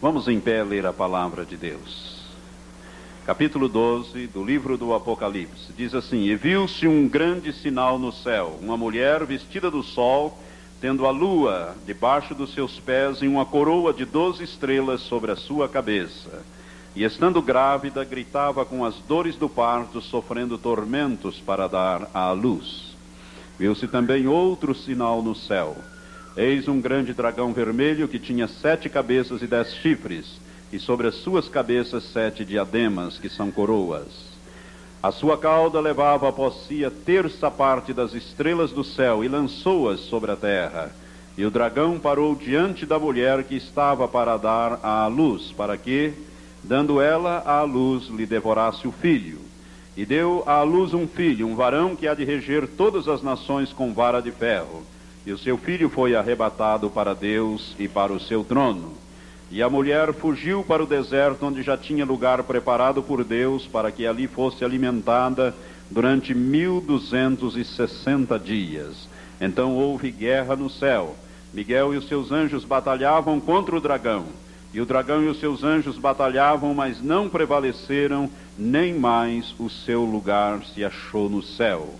Vamos em pé ler a palavra de Deus. Capítulo 12 do livro do Apocalipse diz assim: E viu-se um grande sinal no céu, uma mulher vestida do sol, tendo a lua debaixo dos seus pés e uma coroa de doze estrelas sobre a sua cabeça. E estando grávida, gritava com as dores do parto, sofrendo tormentos para dar à luz. Viu-se também outro sinal no céu Eis um grande dragão vermelho que tinha sete cabeças e dez chifres, e sobre as suas cabeças sete diademas, que são coroas. A sua cauda levava após si a terça parte das estrelas do céu e lançou-as sobre a terra. E o dragão parou diante da mulher que estava para dar à luz, para que, dando ela à luz, lhe devorasse o filho. E deu à luz um filho, um varão que há de reger todas as nações com vara de ferro e o seu filho foi arrebatado para Deus e para o seu trono. E a mulher fugiu para o deserto, onde já tinha lugar preparado por Deus para que ali fosse alimentada durante mil duzentos e sessenta dias. Então houve guerra no céu. Miguel e os seus anjos batalhavam contra o dragão. E o dragão e os seus anjos batalhavam, mas não prevaleceram, nem mais o seu lugar se achou no céu.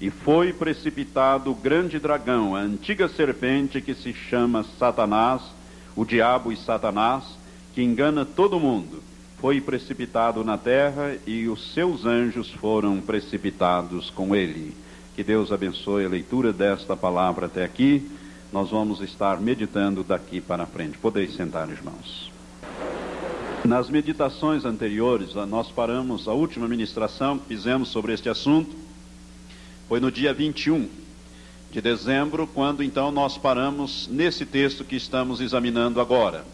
E foi precipitado o grande dragão, a antiga serpente que se chama Satanás, o diabo e Satanás, que engana todo mundo. Foi precipitado na terra e os seus anjos foram precipitados com ele. Que Deus abençoe a leitura desta palavra até aqui. Nós vamos estar meditando daqui para frente. Podeis sentar, irmãos. Nas meditações anteriores, nós paramos a última ministração que fizemos sobre este assunto foi no dia 21 de dezembro, quando então nós paramos nesse texto que estamos examinando agora.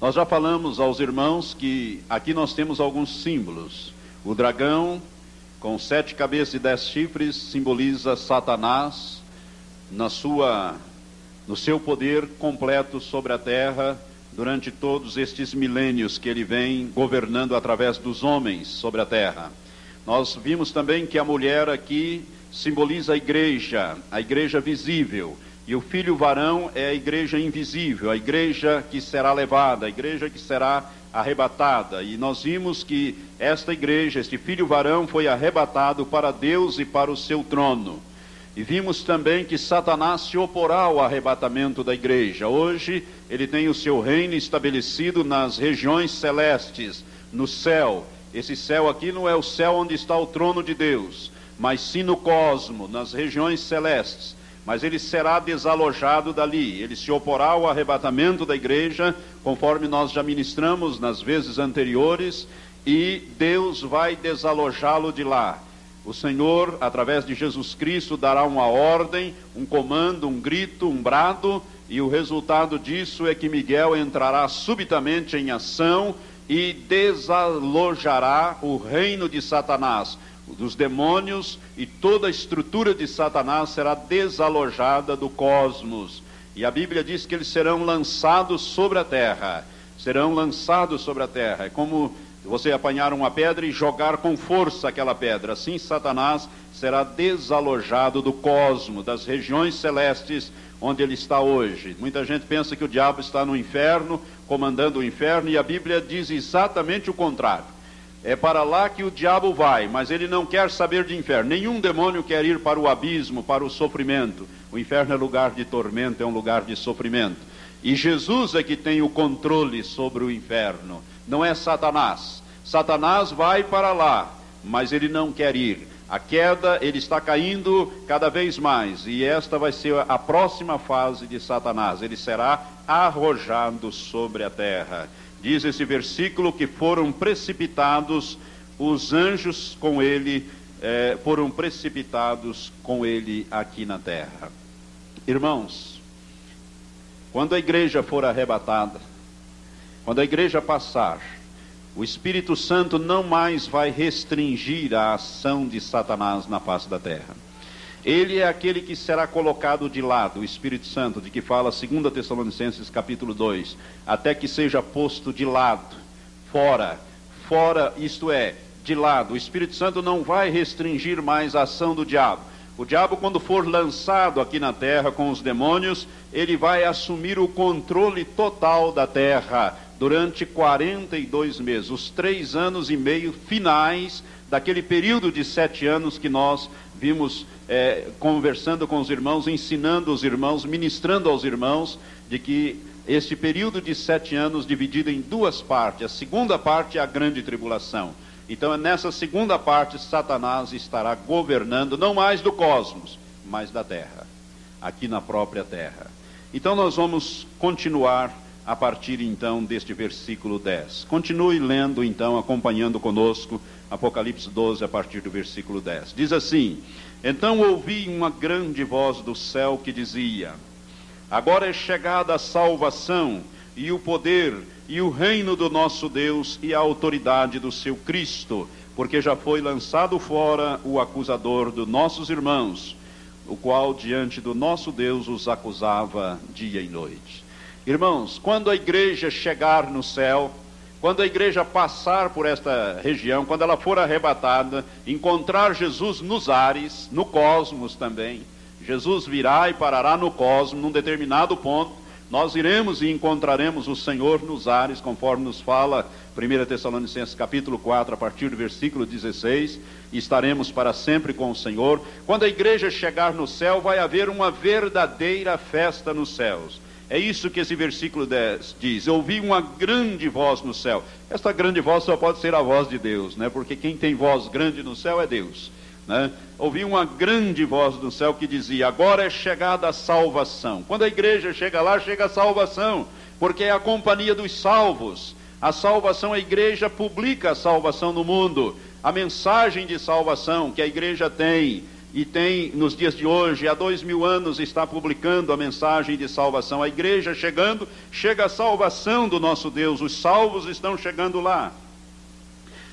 Nós já falamos aos irmãos que aqui nós temos alguns símbolos. O dragão, com sete cabeças e dez chifres, simboliza Satanás na sua, no seu poder completo sobre a terra durante todos estes milênios que ele vem governando através dos homens sobre a terra. Nós vimos também que a mulher aqui simboliza a igreja, a igreja visível, e o filho varão é a igreja invisível, a igreja que será levada, a igreja que será arrebatada. E nós vimos que esta igreja, este filho varão, foi arrebatado para Deus e para o seu trono. E vimos também que Satanás se oporá ao arrebatamento da igreja. Hoje ele tem o seu reino estabelecido nas regiões celestes, no céu esse céu aqui não é o céu onde está o trono de Deus, mas sim no cosmo, nas regiões celestes. Mas ele será desalojado dali, ele se oporá ao arrebatamento da igreja, conforme nós já ministramos nas vezes anteriores, e Deus vai desalojá-lo de lá. O Senhor, através de Jesus Cristo, dará uma ordem, um comando, um grito, um brado, e o resultado disso é que Miguel entrará subitamente em ação e desalojará o reino de Satanás, dos demônios e toda a estrutura de Satanás será desalojada do cosmos. E a Bíblia diz que eles serão lançados sobre a terra. Serão lançados sobre a terra. É como você apanhar uma pedra e jogar com força aquela pedra. Assim Satanás será desalojado do cosmos, das regiões celestes onde ele está hoje. Muita gente pensa que o diabo está no inferno, comandando o inferno, e a Bíblia diz exatamente o contrário. É para lá que o diabo vai, mas ele não quer saber de inferno. Nenhum demônio quer ir para o abismo, para o sofrimento. O inferno é lugar de tormento, é um lugar de sofrimento. E Jesus é que tem o controle sobre o inferno, não é Satanás. Satanás vai para lá, mas ele não quer ir. A queda, ele está caindo cada vez mais, e esta vai ser a próxima fase de Satanás. Ele será arrojado sobre a terra. Diz esse versículo que foram precipitados os anjos com ele, eh, foram precipitados com ele aqui na terra. Irmãos, quando a igreja for arrebatada, quando a igreja passar, o Espírito Santo não mais vai restringir a ação de Satanás na face da terra. Ele é aquele que será colocado de lado, o Espírito Santo, de que fala 2 Tessalonicenses capítulo 2, até que seja posto de lado, fora, fora, isto é, de lado. O Espírito Santo não vai restringir mais a ação do diabo. O diabo, quando for lançado aqui na terra com os demônios, ele vai assumir o controle total da terra durante 42 meses, os três anos e meio finais daquele período de sete anos que nós vimos é, conversando com os irmãos, ensinando os irmãos, ministrando aos irmãos, de que este período de sete anos dividido em duas partes. A segunda parte é a grande tribulação. Então, nessa segunda parte, Satanás estará governando não mais do cosmos, mas da terra, aqui na própria terra. Então, nós vamos continuar a partir então deste versículo 10. Continue lendo então, acompanhando conosco Apocalipse 12 a partir do versículo 10. Diz assim: Então ouvi uma grande voz do céu que dizia: Agora é chegada a salvação e o poder e o reino do nosso Deus e a autoridade do seu Cristo, porque já foi lançado fora o acusador dos nossos irmãos, o qual diante do nosso Deus os acusava dia e noite. Irmãos, quando a igreja chegar no céu, quando a igreja passar por esta região, quando ela for arrebatada, encontrar Jesus nos ares, no cosmos também, Jesus virá e parará no cosmos, num determinado ponto, nós iremos e encontraremos o Senhor nos ares, conforme nos fala 1 Tessalonicenses capítulo 4, a partir do versículo 16, e estaremos para sempre com o Senhor. Quando a igreja chegar no céu, vai haver uma verdadeira festa nos céus. É isso que esse versículo 10 diz. Ouvi uma grande voz no céu. Esta grande voz só pode ser a voz de Deus, né? Porque quem tem voz grande no céu é Deus. Né? Ouvi uma grande voz do céu que dizia: Agora é chegada a salvação. Quando a igreja chega lá, chega a salvação, porque é a companhia dos salvos. A salvação, a igreja publica a salvação no mundo. A mensagem de salvação que a igreja tem e tem nos dias de hoje, há dois mil anos, está publicando a mensagem de salvação. A igreja chegando, chega a salvação do nosso Deus, os salvos estão chegando lá.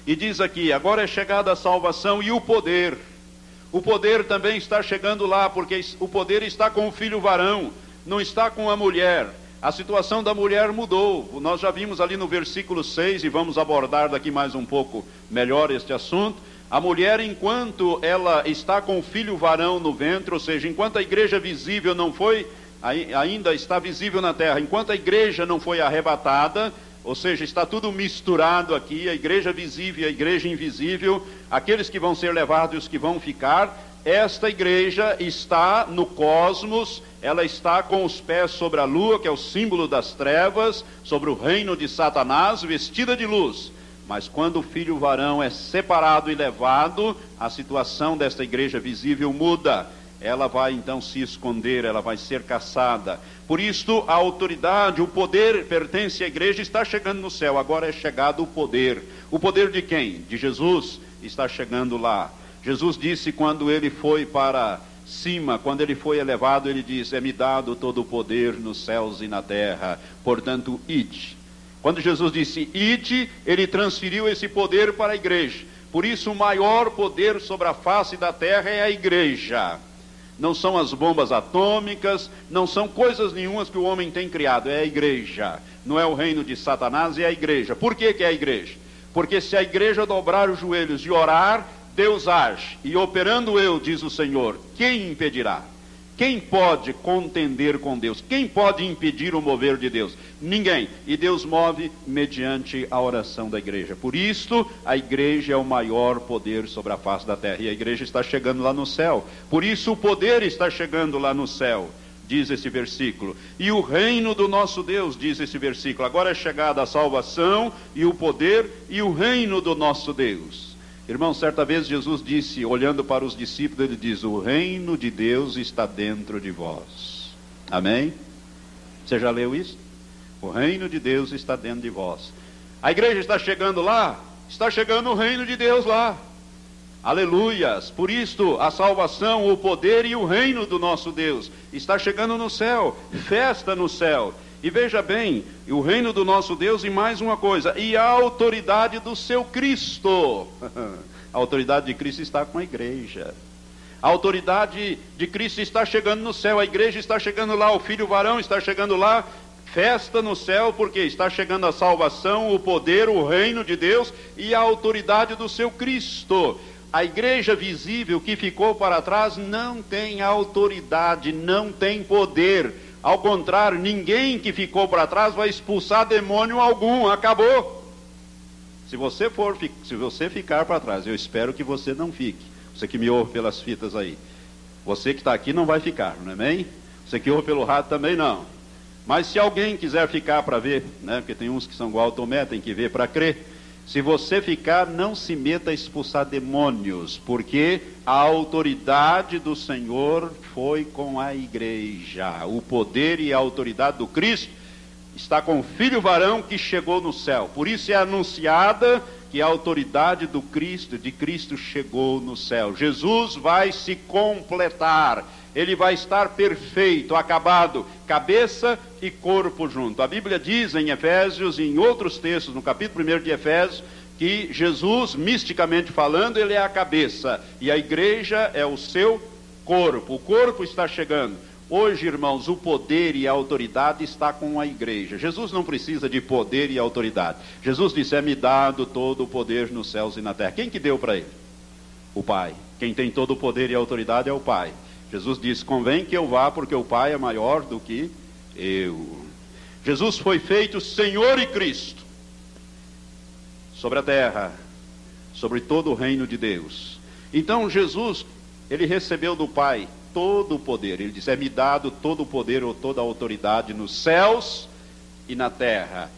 E diz aqui: agora é chegada a salvação e o poder. O poder também está chegando lá, porque o poder está com o filho varão, não está com a mulher. A situação da mulher mudou. Nós já vimos ali no versículo 6 e vamos abordar daqui mais um pouco melhor este assunto a mulher, enquanto ela está com o filho varão no ventre, ou seja, enquanto a igreja visível não foi, ainda está visível na terra, enquanto a igreja não foi arrebatada, ou seja, está tudo misturado aqui, a igreja visível e a igreja invisível, aqueles que vão ser levados e os que vão ficar, esta igreja está no cosmos, ela está com os pés sobre a lua, que é o símbolo das trevas, sobre o reino de Satanás, vestida de luz. Mas quando o filho varão é separado e levado, a situação desta igreja visível muda. Ela vai então se esconder, ela vai ser caçada. Por isso, a autoridade, o poder pertence à igreja, está chegando no céu. Agora é chegado o poder. O poder de quem? De Jesus está chegando lá. Jesus disse quando ele foi para cima, quando ele foi elevado, ele diz: É-me dado todo o poder nos céus e na terra. Portanto, ide quando Jesus disse ide, ele transferiu esse poder para a igreja. Por isso, o maior poder sobre a face da terra é a igreja. Não são as bombas atômicas, não são coisas nenhumas que o homem tem criado, é a igreja. Não é o reino de Satanás, é a igreja. Por que, que é a igreja? Porque se a igreja dobrar os joelhos e orar, Deus age. E operando eu, diz o Senhor, quem impedirá? Quem pode contender com Deus? Quem pode impedir o mover de Deus? Ninguém. E Deus move mediante a oração da igreja. Por isso, a igreja é o maior poder sobre a face da terra. E a igreja está chegando lá no céu. Por isso, o poder está chegando lá no céu. Diz esse versículo. E o reino do nosso Deus, diz esse versículo. Agora é chegada a salvação e o poder e o reino do nosso Deus. Irmão, certa vez Jesus disse, olhando para os discípulos, ele diz: O reino de Deus está dentro de vós. Amém? Você já leu isso? O reino de Deus está dentro de vós. A igreja está chegando lá? Está chegando o reino de Deus lá. Aleluias! Por isto, a salvação, o poder e o reino do nosso Deus está chegando no céu. Festa no céu. E veja bem, o reino do nosso Deus e mais uma coisa, e a autoridade do seu Cristo. A autoridade de Cristo está com a igreja. A autoridade de Cristo está chegando no céu, a igreja está chegando lá, o filho varão está chegando lá, festa no céu, porque está chegando a salvação, o poder, o reino de Deus e a autoridade do seu Cristo. a igreja visível que ficou para trás não tem autoridade, não tem poder. Ao contrário, ninguém que ficou para trás vai expulsar demônio algum, acabou. Se você for, se você ficar para trás, eu espero que você não fique. Você que me ouve pelas fitas aí. Você que está aqui não vai ficar, não é bem? Você que ouve pelo rádio também não. Mas se alguém quiser ficar para ver, né, porque tem uns que são igual Tomé, tem que ver para crer. Se você ficar, não se meta a expulsar demônios, porque a autoridade do Senhor foi com a igreja. O poder e a autoridade do Cristo está com o filho varão que chegou no céu. Por isso é anunciada que a autoridade do Cristo, de Cristo chegou no céu. Jesus vai se completar ele vai estar perfeito, acabado, cabeça e corpo junto. A Bíblia diz em Efésios e em outros textos, no capítulo 1 de Efésios, que Jesus, misticamente falando, ele é a cabeça e a igreja é o seu corpo. O corpo está chegando. Hoje, irmãos, o poder e a autoridade está com a igreja. Jesus não precisa de poder e autoridade. Jesus disse: "É me dado todo o poder nos céus e na terra". Quem que deu para ele? O Pai. Quem tem todo o poder e autoridade é o Pai. Jesus disse: Convém que eu vá, porque o Pai é maior do que eu. Jesus foi feito Senhor e Cristo sobre a terra, sobre todo o reino de Deus. Então Jesus, ele recebeu do Pai todo o poder. Ele disse: É-me dado todo o poder ou toda a autoridade nos céus e na terra.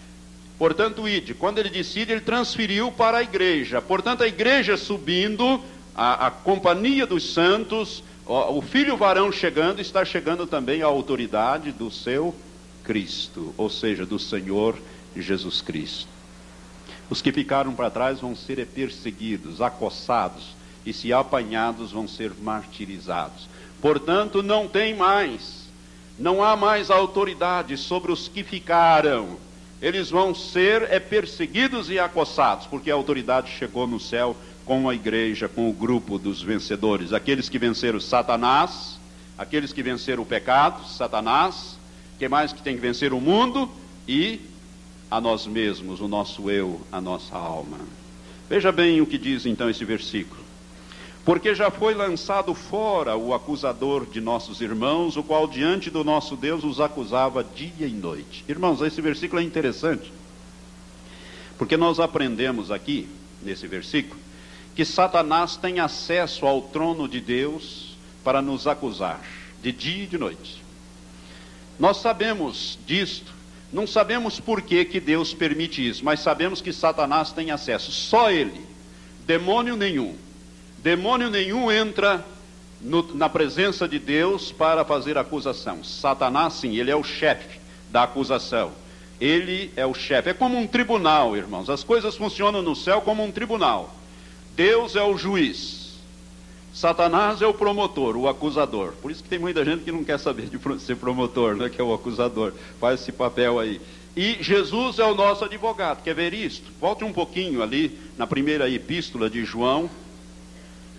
Portanto, ide. Quando ele decide, ele transferiu para a igreja. Portanto, a igreja subindo, a, a companhia dos santos, o filho varão chegando, está chegando também a autoridade do seu Cristo, ou seja, do Senhor Jesus Cristo. Os que ficaram para trás vão ser perseguidos, acossados, e se apanhados vão ser martirizados. Portanto, não tem mais, não há mais autoridade sobre os que ficaram. Eles vão ser é, perseguidos e acossados, porque a autoridade chegou no céu com a igreja, com o grupo dos vencedores, aqueles que venceram Satanás, aqueles que venceram o pecado, Satanás, que mais que tem que vencer o mundo e a nós mesmos, o nosso eu, a nossa alma. Veja bem o que diz então esse versículo. Porque já foi lançado fora o acusador de nossos irmãos, o qual diante do nosso Deus os acusava dia e noite. Irmãos, esse versículo é interessante. Porque nós aprendemos aqui, nesse versículo, que Satanás tem acesso ao trono de Deus para nos acusar, de dia e de noite. Nós sabemos disto, não sabemos por que, que Deus permite isso, mas sabemos que Satanás tem acesso, só ele, demônio nenhum. Demônio nenhum entra no, na presença de Deus para fazer acusação. Satanás, sim, ele é o chefe da acusação. Ele é o chefe. É como um tribunal, irmãos. As coisas funcionam no céu como um tribunal. Deus é o juiz. Satanás é o promotor, o acusador. Por isso que tem muita gente que não quer saber de ser promotor, né, que é o acusador. Faz esse papel aí. E Jesus é o nosso advogado. Quer ver isto? Volte um pouquinho ali na primeira epístola de João.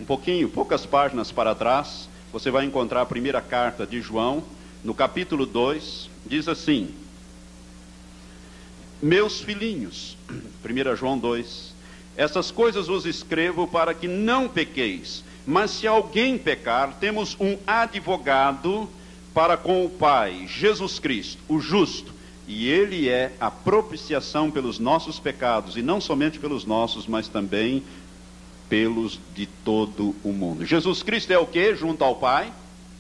Um pouquinho, poucas páginas para trás. Você vai encontrar a primeira carta de João, no capítulo 2. Diz assim: Meus filhinhos. 1 João 2, essas coisas vos escrevo para que não pequeis. Mas se alguém pecar, temos um advogado para com o Pai, Jesus Cristo, o justo. E ele é a propiciação pelos nossos pecados, e não somente pelos nossos, mas também pelos de todo o mundo. Jesus Cristo é o que junto ao Pai?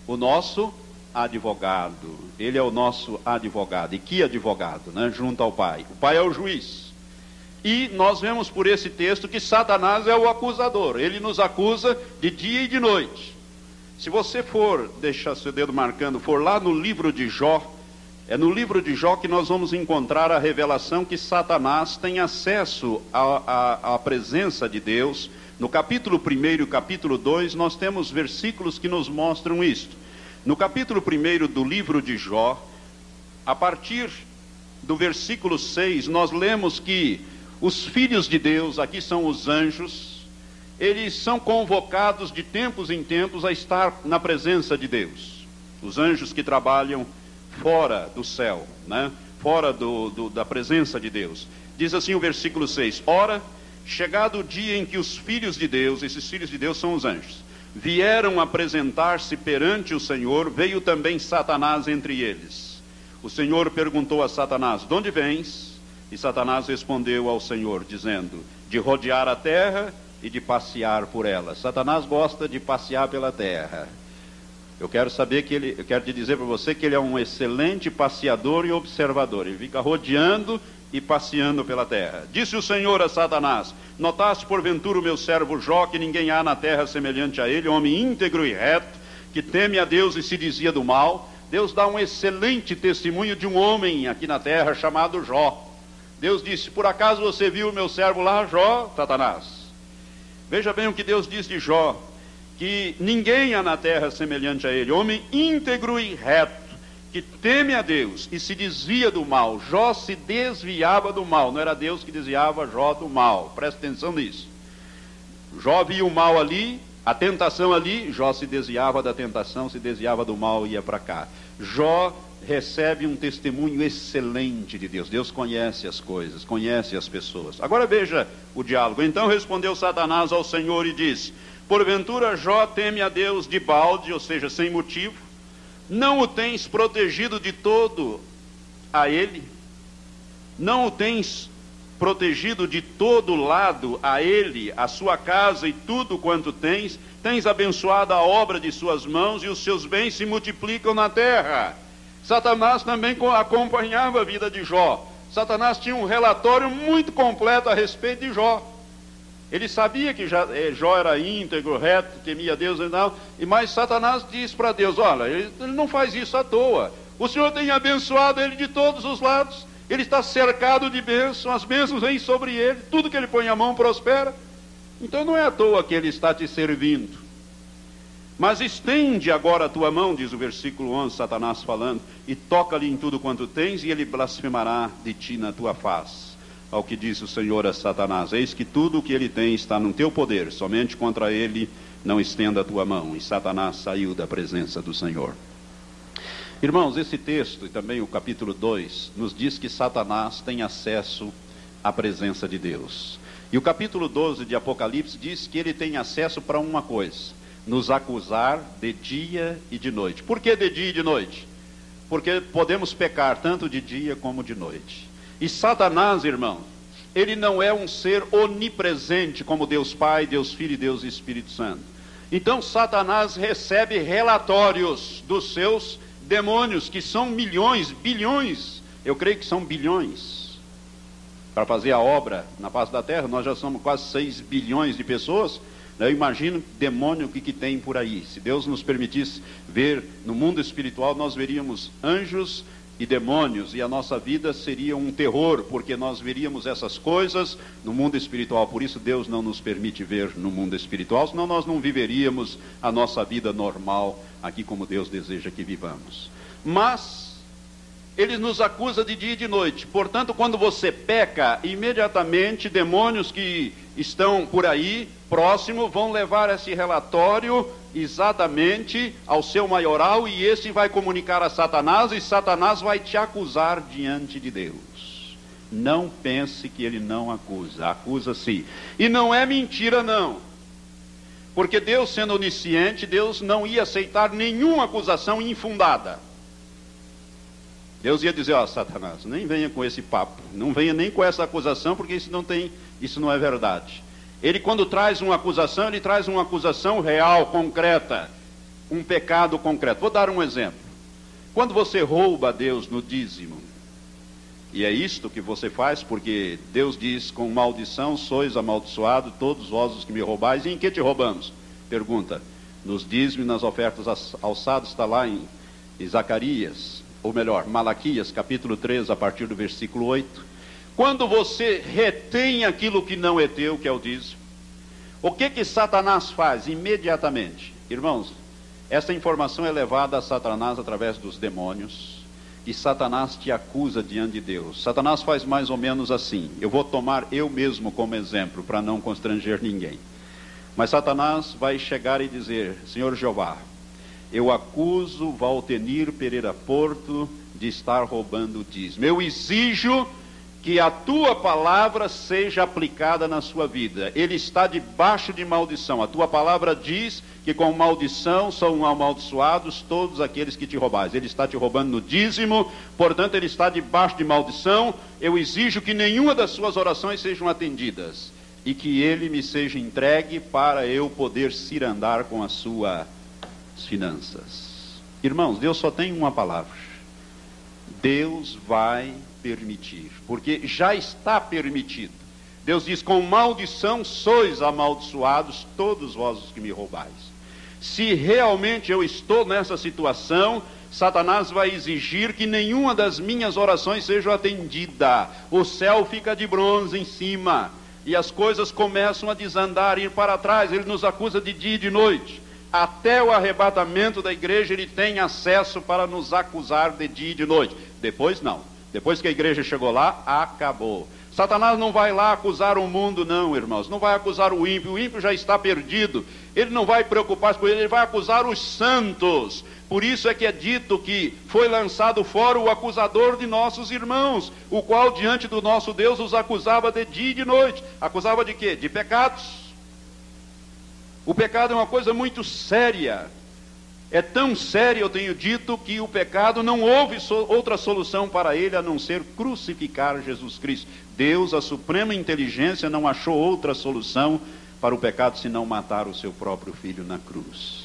O nosso advogado. Ele é o nosso advogado. E que advogado, né? Junto ao Pai. O Pai é o juiz. E nós vemos por esse texto que Satanás é o acusador, ele nos acusa de dia e de noite. Se você for, deixar seu dedo marcando, for lá no livro de Jó, é no livro de Jó que nós vamos encontrar a revelação que Satanás tem acesso à, à, à presença de Deus. No capítulo 1 e capítulo 2, nós temos versículos que nos mostram isto. No capítulo 1 do livro de Jó, a partir do versículo 6, nós lemos que os filhos de Deus, aqui são os anjos, eles são convocados de tempos em tempos a estar na presença de Deus. Os anjos que trabalham fora do céu, né? fora do, do, da presença de Deus. Diz assim o versículo 6: Ora, chegado o dia em que os filhos de Deus, esses filhos de Deus são os anjos, vieram apresentar-se perante o Senhor, veio também Satanás entre eles. O Senhor perguntou a Satanás: De onde vens? E Satanás respondeu ao Senhor, dizendo: De rodear a terra e de passear por ela. Satanás gosta de passear pela terra. Eu quero saber que ele, eu quero te dizer para você que ele é um excelente passeador e observador. Ele fica rodeando e passeando pela terra. Disse o Senhor a Satanás: Notaste porventura o meu servo Jó, que ninguém há na terra semelhante a ele, homem íntegro e reto, que teme a Deus e se dizia do mal. Deus dá um excelente testemunho de um homem aqui na terra chamado Jó. Deus disse: Por acaso você viu o meu servo lá, Jó, Satanás? Veja bem o que Deus diz de Jó: que ninguém há na terra semelhante a ele, homem íntegro e reto, que teme a Deus e se desvia do mal. Jó se desviava do mal, não era Deus que desviava Jó do mal. Presta atenção nisso. Jó via o mal ali, a tentação ali, Jó se desviava da tentação, se desviava do mal e ia para cá. Jó recebe um testemunho excelente de Deus. Deus conhece as coisas, conhece as pessoas. Agora veja o diálogo. Então respondeu Satanás ao Senhor e disse: Porventura Jó teme a Deus de balde, ou seja, sem motivo? Não o tens protegido de todo a ele? Não o tens protegido de todo lado a ele, a sua casa e tudo quanto tens? Tens abençoado a obra de suas mãos e os seus bens se multiplicam na terra. Satanás também acompanhava a vida de Jó. Satanás tinha um relatório muito completo a respeito de Jó. Ele sabia que eh, Jó era íntegro, reto, temia Deus e tal, e mais Satanás diz para Deus: Olha, ele não faz isso à toa. O Senhor tem abençoado ele de todos os lados. Ele está cercado de bênçãos, as bênçãos vêm sobre ele, tudo que ele põe a mão prospera. Então não é à toa que ele está te servindo. Mas estende agora a tua mão, diz o versículo 11, Satanás falando, e toca-lhe em tudo quanto tens, e ele blasfemará de ti na tua face ao que disse o Senhor a Satanás: Eis que tudo o que ele tem está no teu poder, somente contra ele não estenda a tua mão. E Satanás saiu da presença do Senhor. Irmãos, esse texto e também o capítulo 2 nos diz que Satanás tem acesso à presença de Deus. E o capítulo 12 de Apocalipse diz que ele tem acesso para uma coisa: nos acusar de dia e de noite. Por que de dia e de noite? Porque podemos pecar tanto de dia como de noite. E Satanás, irmão, ele não é um ser onipresente como Deus Pai, Deus Filho e Deus Espírito Santo. Então Satanás recebe relatórios dos seus demônios, que são milhões, bilhões, eu creio que são bilhões. Para fazer a obra na face da terra, nós já somos quase 6 bilhões de pessoas. Né? Eu imagino demônio o que, que tem por aí. Se Deus nos permitisse ver no mundo espiritual, nós veríamos anjos e demônios, e a nossa vida seria um terror, porque nós veríamos essas coisas no mundo espiritual. Por isso, Deus não nos permite ver no mundo espiritual, senão nós não viveríamos a nossa vida normal aqui como Deus deseja que vivamos. Mas, ele nos acusa de dia e de noite. Portanto, quando você peca, imediatamente demônios que estão por aí, próximo, vão levar esse relatório exatamente ao seu maioral e esse vai comunicar a Satanás e Satanás vai te acusar diante de Deus. Não pense que ele não acusa, acusa sim. E não é mentira não. Porque Deus sendo onisciente, Deus não ia aceitar nenhuma acusação infundada. Deus ia dizer, ó, Satanás, nem venha com esse papo, não venha nem com essa acusação, porque isso não tem, isso não é verdade. Ele, quando traz uma acusação, ele traz uma acusação real, concreta, um pecado concreto. Vou dar um exemplo. Quando você rouba Deus no dízimo, e é isto que você faz, porque Deus diz: com maldição sois amaldiçoados, todos vós os que me roubais. E em que te roubamos? Pergunta. Nos dízimos nas ofertas alçadas, está lá em Zacarias, ou melhor, Malaquias, capítulo 3, a partir do versículo 8. Quando você retém aquilo que não é teu, que é o dízimo, o que que Satanás faz imediatamente? Irmãos, essa informação é levada a Satanás através dos demônios, e Satanás te acusa diante de Deus. Satanás faz mais ou menos assim. Eu vou tomar eu mesmo como exemplo para não constranger ninguém. Mas Satanás vai chegar e dizer: Senhor Jeová, eu acuso Valtenir Pereira Porto de estar roubando o dízimo. Eu exijo que a tua palavra seja aplicada na sua vida. Ele está debaixo de maldição. A tua palavra diz que com maldição são amaldiçoados todos aqueles que te roubais. Ele está te roubando no dízimo, portanto, ele está debaixo de maldição. Eu exijo que nenhuma das suas orações sejam atendidas e que ele me seja entregue para eu poder cirandar com as suas finanças. Irmãos, Deus só tem uma palavra. Deus vai permitir, porque já está permitido. Deus diz: Com maldição sois amaldiçoados, todos vós os que me roubais. Se realmente eu estou nessa situação, Satanás vai exigir que nenhuma das minhas orações seja atendida. O céu fica de bronze em cima e as coisas começam a desandar, ir para trás. Ele nos acusa de dia e de noite. Até o arrebatamento da igreja ele tem acesso para nos acusar de dia e de noite. Depois não. Depois que a igreja chegou lá, acabou. Satanás não vai lá acusar o mundo, não, irmãos. Não vai acusar o ímpio. O ímpio já está perdido. Ele não vai preocupar com ele, ele vai acusar os santos. Por isso é que é dito que foi lançado fora o acusador de nossos irmãos, o qual diante do nosso Deus os acusava de dia e de noite. Acusava de quê? De pecados. O pecado é uma coisa muito séria. É tão sério, eu tenho dito, que o pecado não houve so outra solução para ele a não ser crucificar Jesus Cristo. Deus, a suprema inteligência, não achou outra solução para o pecado senão matar o seu próprio filho na cruz.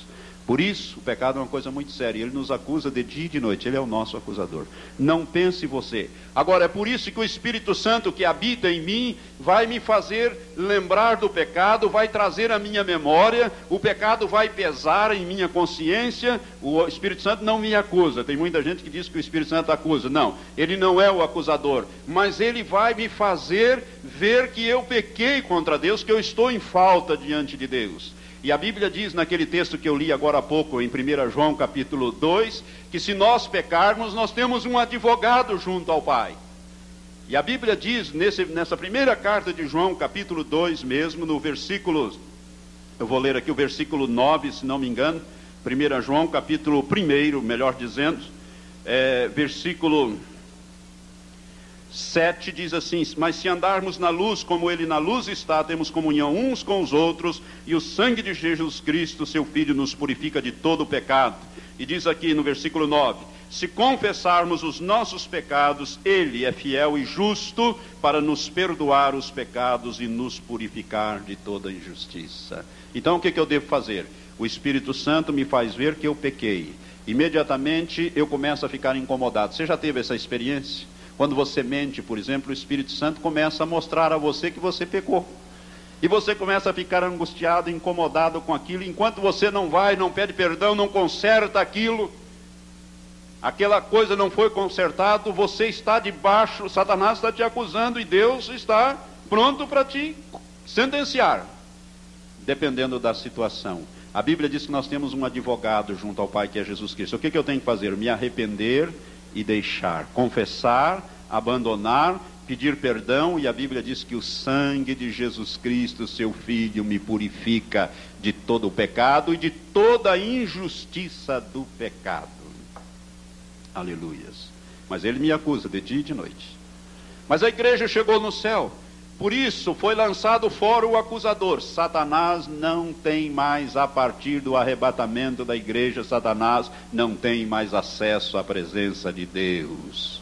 Por isso, o pecado é uma coisa muito séria. Ele nos acusa de dia e de noite. Ele é o nosso acusador. Não pense você. Agora, é por isso que o Espírito Santo que habita em mim vai me fazer lembrar do pecado, vai trazer a minha memória. O pecado vai pesar em minha consciência. O Espírito Santo não me acusa. Tem muita gente que diz que o Espírito Santo acusa. Não, ele não é o acusador. Mas ele vai me fazer ver que eu pequei contra Deus, que eu estou em falta diante de Deus. E a Bíblia diz naquele texto que eu li agora há pouco, em 1 João capítulo 2, que se nós pecarmos, nós temos um advogado junto ao Pai. E a Bíblia diz, nesse, nessa primeira carta de João, capítulo 2 mesmo, no versículo, eu vou ler aqui o versículo 9, se não me engano, 1 João, capítulo 1, melhor dizendo, é, versículo 7 diz assim: Mas se andarmos na luz como Ele na luz está, temos comunhão uns com os outros, e o sangue de Jesus Cristo, seu Filho, nos purifica de todo o pecado. E diz aqui no versículo 9: Se confessarmos os nossos pecados, Ele é fiel e justo para nos perdoar os pecados e nos purificar de toda injustiça. Então o que, que eu devo fazer? O Espírito Santo me faz ver que eu pequei. Imediatamente eu começo a ficar incomodado. Você já teve essa experiência? Quando você mente, por exemplo, o Espírito Santo começa a mostrar a você que você pecou. E você começa a ficar angustiado, incomodado com aquilo, enquanto você não vai, não pede perdão, não conserta aquilo, aquela coisa não foi consertado, você está debaixo, Satanás está te acusando e Deus está pronto para te sentenciar, dependendo da situação. A Bíblia diz que nós temos um advogado junto ao Pai que é Jesus Cristo. O que, que eu tenho que fazer? Me arrepender e deixar, confessar, abandonar, pedir perdão, e a Bíblia diz que o sangue de Jesus Cristo, seu Filho, me purifica de todo o pecado e de toda a injustiça do pecado. Aleluias. Mas ele me acusa de dia e de noite. Mas a igreja chegou no céu. Por isso foi lançado fora o acusador. Satanás não tem mais, a partir do arrebatamento da igreja, Satanás não tem mais acesso à presença de Deus.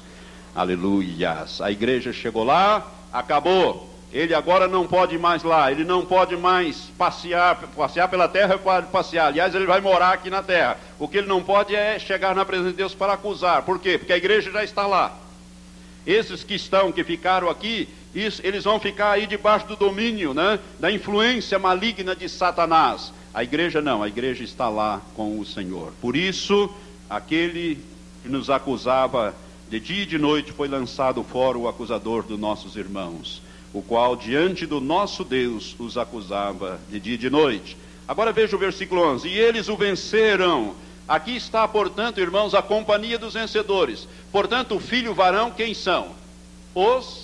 Aleluias. A igreja chegou lá, acabou. Ele agora não pode mais lá, ele não pode mais passear, passear pela terra, pode passear. Aliás, ele vai morar aqui na terra. O que ele não pode é chegar na presença de Deus para acusar. Por quê? Porque a igreja já está lá. Esses que estão, que ficaram aqui, isso, eles vão ficar aí debaixo do domínio, né, da influência maligna de Satanás. A igreja não, a igreja está lá com o Senhor. Por isso, aquele que nos acusava de dia e de noite foi lançado fora o acusador dos nossos irmãos, o qual diante do nosso Deus os acusava de dia e de noite. Agora veja o versículo 11: E eles o venceram. Aqui está, portanto, irmãos, a companhia dos vencedores. Portanto, o filho varão, quem são? Os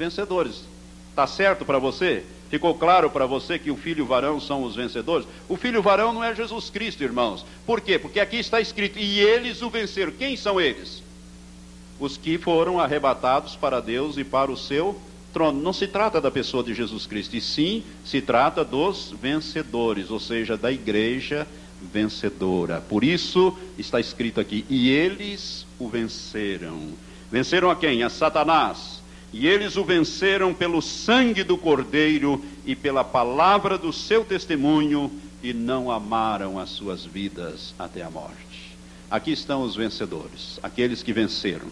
vencedores. Está certo para você? Ficou claro para você que o filho varão são os vencedores? O filho varão não é Jesus Cristo, irmãos. Por quê? Porque aqui está escrito: e eles o venceram. Quem são eles? os que foram arrebatados para Deus e para o seu trono. Não se trata da pessoa de Jesus Cristo, e sim se trata dos vencedores, ou seja, da igreja vencedora. Por isso está escrito aqui: e eles o venceram. Venceram a quem? A Satanás. E eles o venceram pelo sangue do Cordeiro e pela palavra do seu testemunho, e não amaram as suas vidas até a morte. Aqui estão os vencedores, aqueles que venceram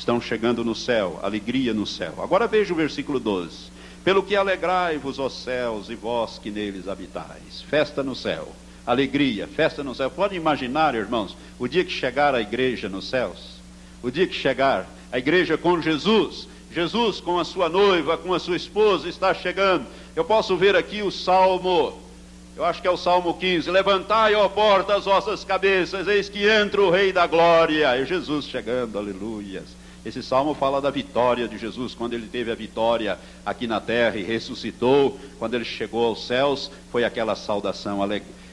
estão chegando no céu, alegria no céu. Agora veja o versículo 12: Pelo que alegrai-vos, ó céus, e vós que neles habitais. Festa no céu, alegria, festa no céu. Pode imaginar, irmãos, o dia que chegar a igreja nos céus, o dia que chegar a igreja com Jesus, Jesus com a sua noiva, com a sua esposa, está chegando. Eu posso ver aqui o salmo eu acho que é o Salmo 15: Levantai, ó porta, as vossas cabeças, eis que entra o Rei da Glória. É Jesus chegando, aleluias. Esse salmo fala da vitória de Jesus, quando ele teve a vitória aqui na terra e ressuscitou, quando ele chegou aos céus, foi aquela saudação: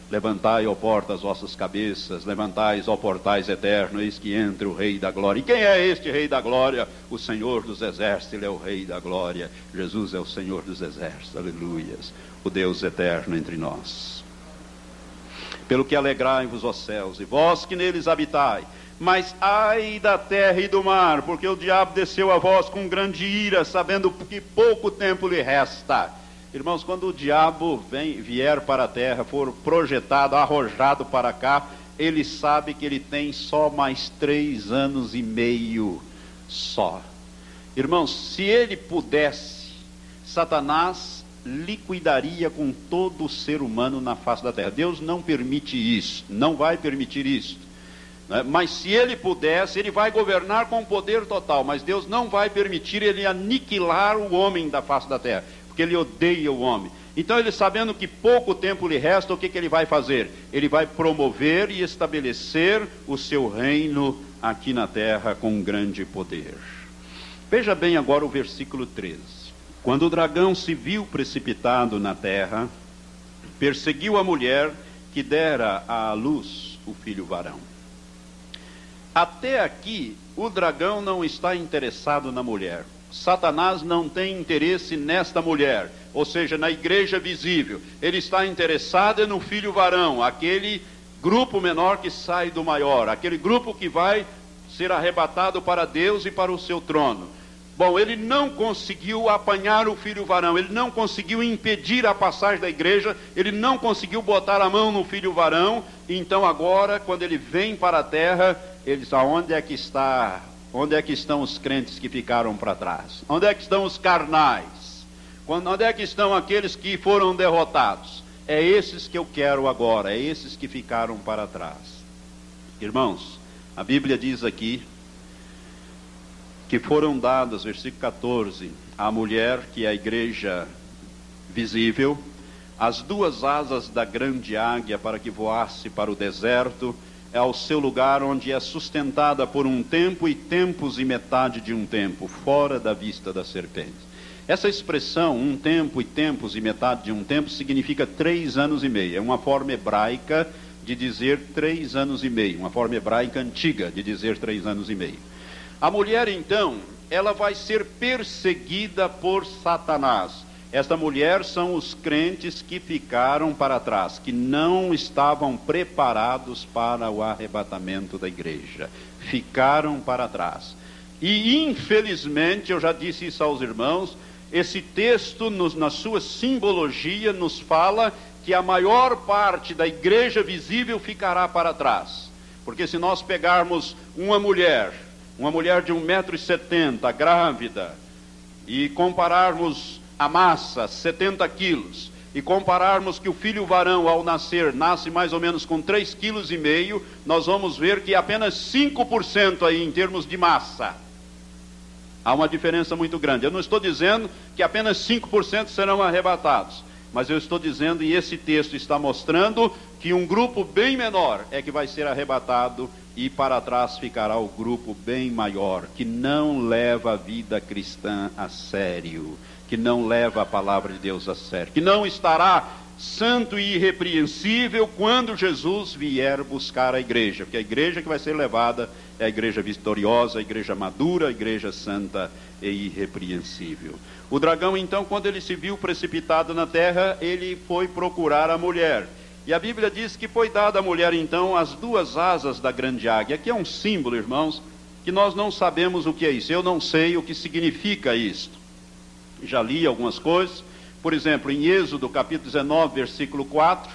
Levantai, ó porta, as vossas cabeças, levantai, ó portais eternos, eis que entra o Rei da Glória. E quem é este Rei da Glória? O Senhor dos Exércitos, ele é o Rei da Glória. Jesus é o Senhor dos Exércitos, aleluias. O Deus eterno entre nós. Pelo que alegrai-vos, ó céus, e vós que neles habitai mas ai da terra e do mar, porque o diabo desceu a vós com grande ira, sabendo que pouco tempo lhe resta. Irmãos, quando o diabo vem, vier para a terra, for projetado, arrojado para cá, ele sabe que ele tem só mais três anos e meio só. Irmãos, se ele pudesse, Satanás liquidaria com todo o ser humano na face da terra. Deus não permite isso, não vai permitir isso. Né? Mas se ele pudesse, ele vai governar com poder total. Mas Deus não vai permitir ele aniquilar o homem da face da terra, porque ele odeia o homem. Então, ele sabendo que pouco tempo lhe resta, o que, que ele vai fazer? Ele vai promover e estabelecer o seu reino aqui na terra com grande poder. Veja bem agora o versículo 13. Quando o dragão se viu precipitado na terra, perseguiu a mulher que dera à luz o filho varão. Até aqui, o dragão não está interessado na mulher. Satanás não tem interesse nesta mulher, ou seja, na igreja visível. Ele está interessado no filho varão, aquele grupo menor que sai do maior, aquele grupo que vai ser arrebatado para Deus e para o seu trono. Bom, ele não conseguiu apanhar o filho varão, ele não conseguiu impedir a passagem da igreja, ele não conseguiu botar a mão no filho varão, então agora, quando ele vem para a terra, ele diz: aonde é que está? Onde é que estão os crentes que ficaram para trás? Onde é que estão os carnais? Onde é que estão aqueles que foram derrotados? É esses que eu quero agora, é esses que ficaram para trás. Irmãos, a Bíblia diz aqui que foram dadas, versículo 14, à mulher que é a igreja visível, as duas asas da grande águia para que voasse para o deserto ao seu lugar onde é sustentada por um tempo e tempos e metade de um tempo, fora da vista da serpente. Essa expressão, um tempo e tempos e metade de um tempo, significa três anos e meio. É uma forma hebraica de dizer três anos e meio, uma forma hebraica antiga de dizer três anos e meio. A mulher, então, ela vai ser perseguida por Satanás. Esta mulher são os crentes que ficaram para trás, que não estavam preparados para o arrebatamento da igreja. Ficaram para trás. E infelizmente, eu já disse isso aos irmãos, esse texto, nos, na sua simbologia, nos fala que a maior parte da igreja visível ficará para trás. Porque se nós pegarmos uma mulher, uma mulher de 1,70m, grávida, e compararmos a massa, 70 quilos, e compararmos que o filho varão, ao nascer, nasce mais ou menos com 3,5 kg, nós vamos ver que apenas 5% aí em termos de massa. Há uma diferença muito grande. Eu não estou dizendo que apenas 5% serão arrebatados, mas eu estou dizendo, e esse texto está mostrando, que um grupo bem menor é que vai ser arrebatado e para trás ficará o grupo bem maior, que não leva a vida cristã a sério que não leva a palavra de Deus a sério, que não estará santo e irrepreensível quando Jesus vier buscar a igreja, porque a igreja que vai ser levada é a igreja vitoriosa, a igreja madura, a igreja santa e irrepreensível. O dragão, então, quando ele se viu precipitado na terra, ele foi procurar a mulher. E a Bíblia diz que foi dada à mulher, então, as duas asas da grande águia. Aqui é um símbolo, irmãos, que nós não sabemos o que é isso. Eu não sei o que significa isto. Já li algumas coisas por exemplo, em Êxodo capítulo 19, versículo 4,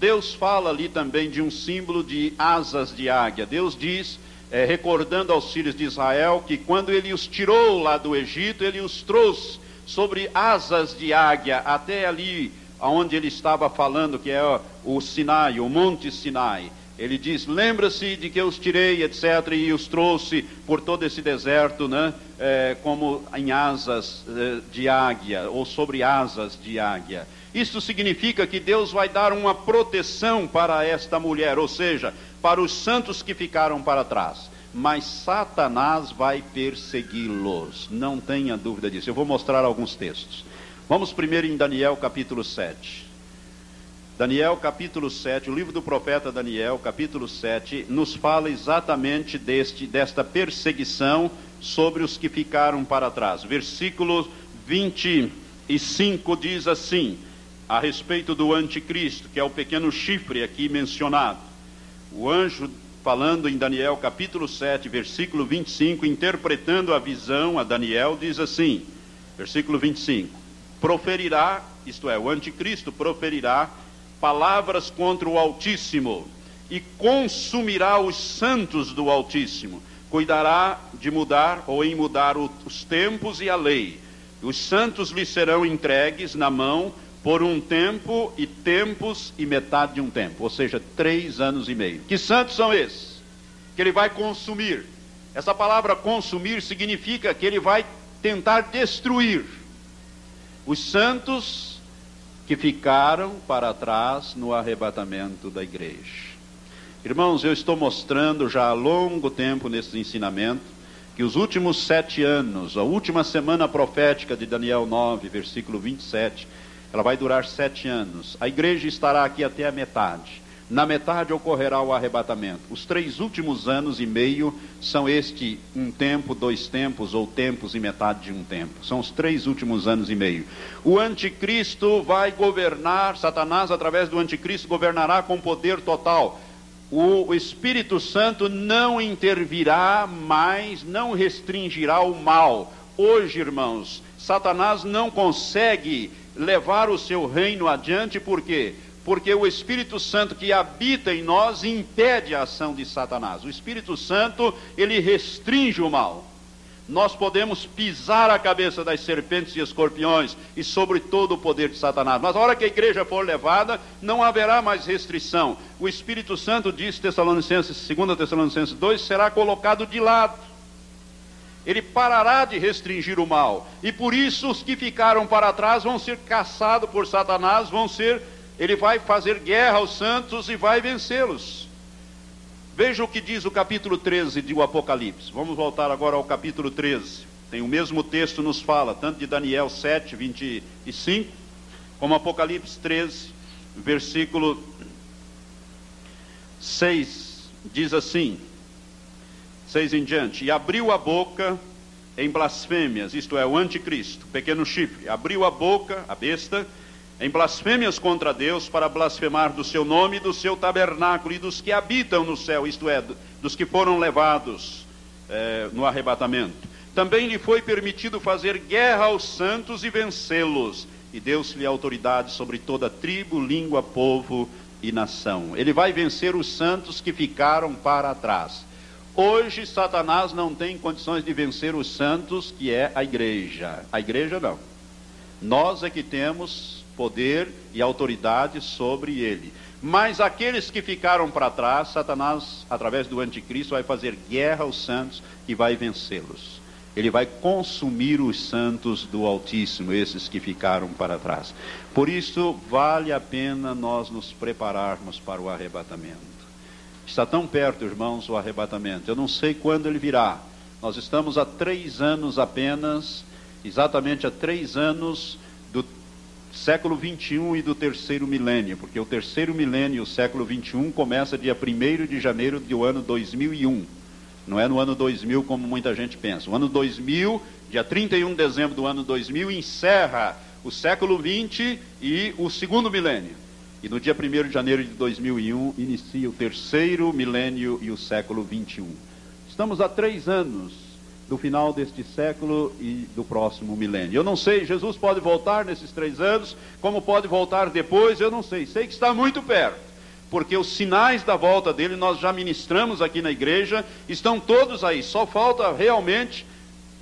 Deus fala ali também de um símbolo de asas de águia. Deus diz, é, recordando aos filhos de Israel, que quando ele os tirou lá do Egito, ele os trouxe sobre asas de águia até ali onde ele estava falando, que é o Sinai, o Monte Sinai. Ele diz: Lembra-se de que eu os tirei, etc., e os trouxe por todo esse deserto, né? É, como em asas é, de águia, ou sobre asas de águia. Isso significa que Deus vai dar uma proteção para esta mulher, ou seja, para os santos que ficaram para trás. Mas Satanás vai persegui-los, não tenha dúvida disso. Eu vou mostrar alguns textos. Vamos primeiro em Daniel capítulo 7. Daniel capítulo 7, o livro do profeta Daniel, capítulo 7, nos fala exatamente deste, desta perseguição sobre os que ficaram para trás. Versículo 25 diz assim, a respeito do anticristo, que é o pequeno chifre aqui mencionado. O anjo, falando em Daniel capítulo 7, versículo 25, interpretando a visão a Daniel, diz assim, versículo 25: proferirá, isto é, o anticristo proferirá palavras contra o Altíssimo e consumirá os santos do Altíssimo. Cuidará de mudar ou em mudar os tempos e a lei. Os santos lhe serão entregues na mão por um tempo e tempos e metade de um tempo, ou seja, três anos e meio. Que santos são esses? Que ele vai consumir. Essa palavra consumir significa que ele vai tentar destruir. Os santos que ficaram para trás no arrebatamento da igreja. Irmãos, eu estou mostrando já há longo tempo nesse ensinamento que os últimos sete anos, a última semana profética de Daniel 9, versículo 27, ela vai durar sete anos. A igreja estará aqui até a metade. Na metade ocorrerá o arrebatamento. Os três últimos anos e meio são este um tempo, dois tempos ou tempos e metade de um tempo. São os três últimos anos e meio. O anticristo vai governar, Satanás, através do anticristo, governará com poder total. O Espírito Santo não intervirá mais, não restringirá o mal. Hoje, irmãos, Satanás não consegue levar o seu reino adiante, por quê? porque o Espírito Santo que habita em nós impede a ação de Satanás. O Espírito Santo, ele restringe o mal. Nós podemos pisar a cabeça das serpentes e escorpiões e sobre todo o poder de Satanás. Mas a hora que a igreja for levada, não haverá mais restrição. O Espírito Santo, diz Tessalonicenses, 2 Tessalonicenses 2, será colocado de lado. Ele parará de restringir o mal. E por isso os que ficaram para trás vão ser caçados por Satanás, vão ser ele vai fazer guerra aos santos e vai vencê-los. Veja o que diz o capítulo 13 do Apocalipse. Vamos voltar agora ao capítulo 13. Tem o mesmo texto nos fala, tanto de Daniel 7, 25, como Apocalipse 13, versículo 6, diz assim: 6 em diante, e abriu a boca em blasfêmias, isto é, o anticristo, pequeno chifre, abriu a boca, a besta, em blasfêmias contra Deus para blasfemar do seu nome, do seu tabernáculo e dos que habitam no céu, isto é, dos que foram levados é, no arrebatamento. Também lhe foi permitido fazer guerra aos santos e vencê-los, e deu-se-lhe autoridade sobre toda tribo, língua, povo e nação. Ele vai vencer os santos que ficaram para trás. Hoje, Satanás não tem condições de vencer os santos, que é a igreja. A igreja não. Nós é que temos poder e autoridade sobre ele. Mas aqueles que ficaram para trás, Satanás, através do anticristo, vai fazer guerra aos santos e vai vencê-los. Ele vai consumir os santos do Altíssimo, esses que ficaram para trás. Por isso, vale a pena nós nos prepararmos para o arrebatamento. Está tão perto, irmãos, o arrebatamento. Eu não sei quando ele virá. Nós estamos há três anos apenas, exatamente há três anos século 21 e do terceiro milênio, porque o terceiro milênio, o século 21, começa dia 1 de janeiro do ano 2001. Não é no ano 2000 como muita gente pensa. O ano 2000, dia 31 de dezembro do ano 2000, encerra o século 20 e o segundo milênio. E no dia 1 de janeiro de 2001 inicia o terceiro milênio e o século 21. Estamos há três anos do final deste século e do próximo milênio. Eu não sei, Jesus pode voltar nesses três anos, como pode voltar depois, eu não sei. Sei que está muito perto, porque os sinais da volta dele nós já ministramos aqui na igreja, estão todos aí, só falta realmente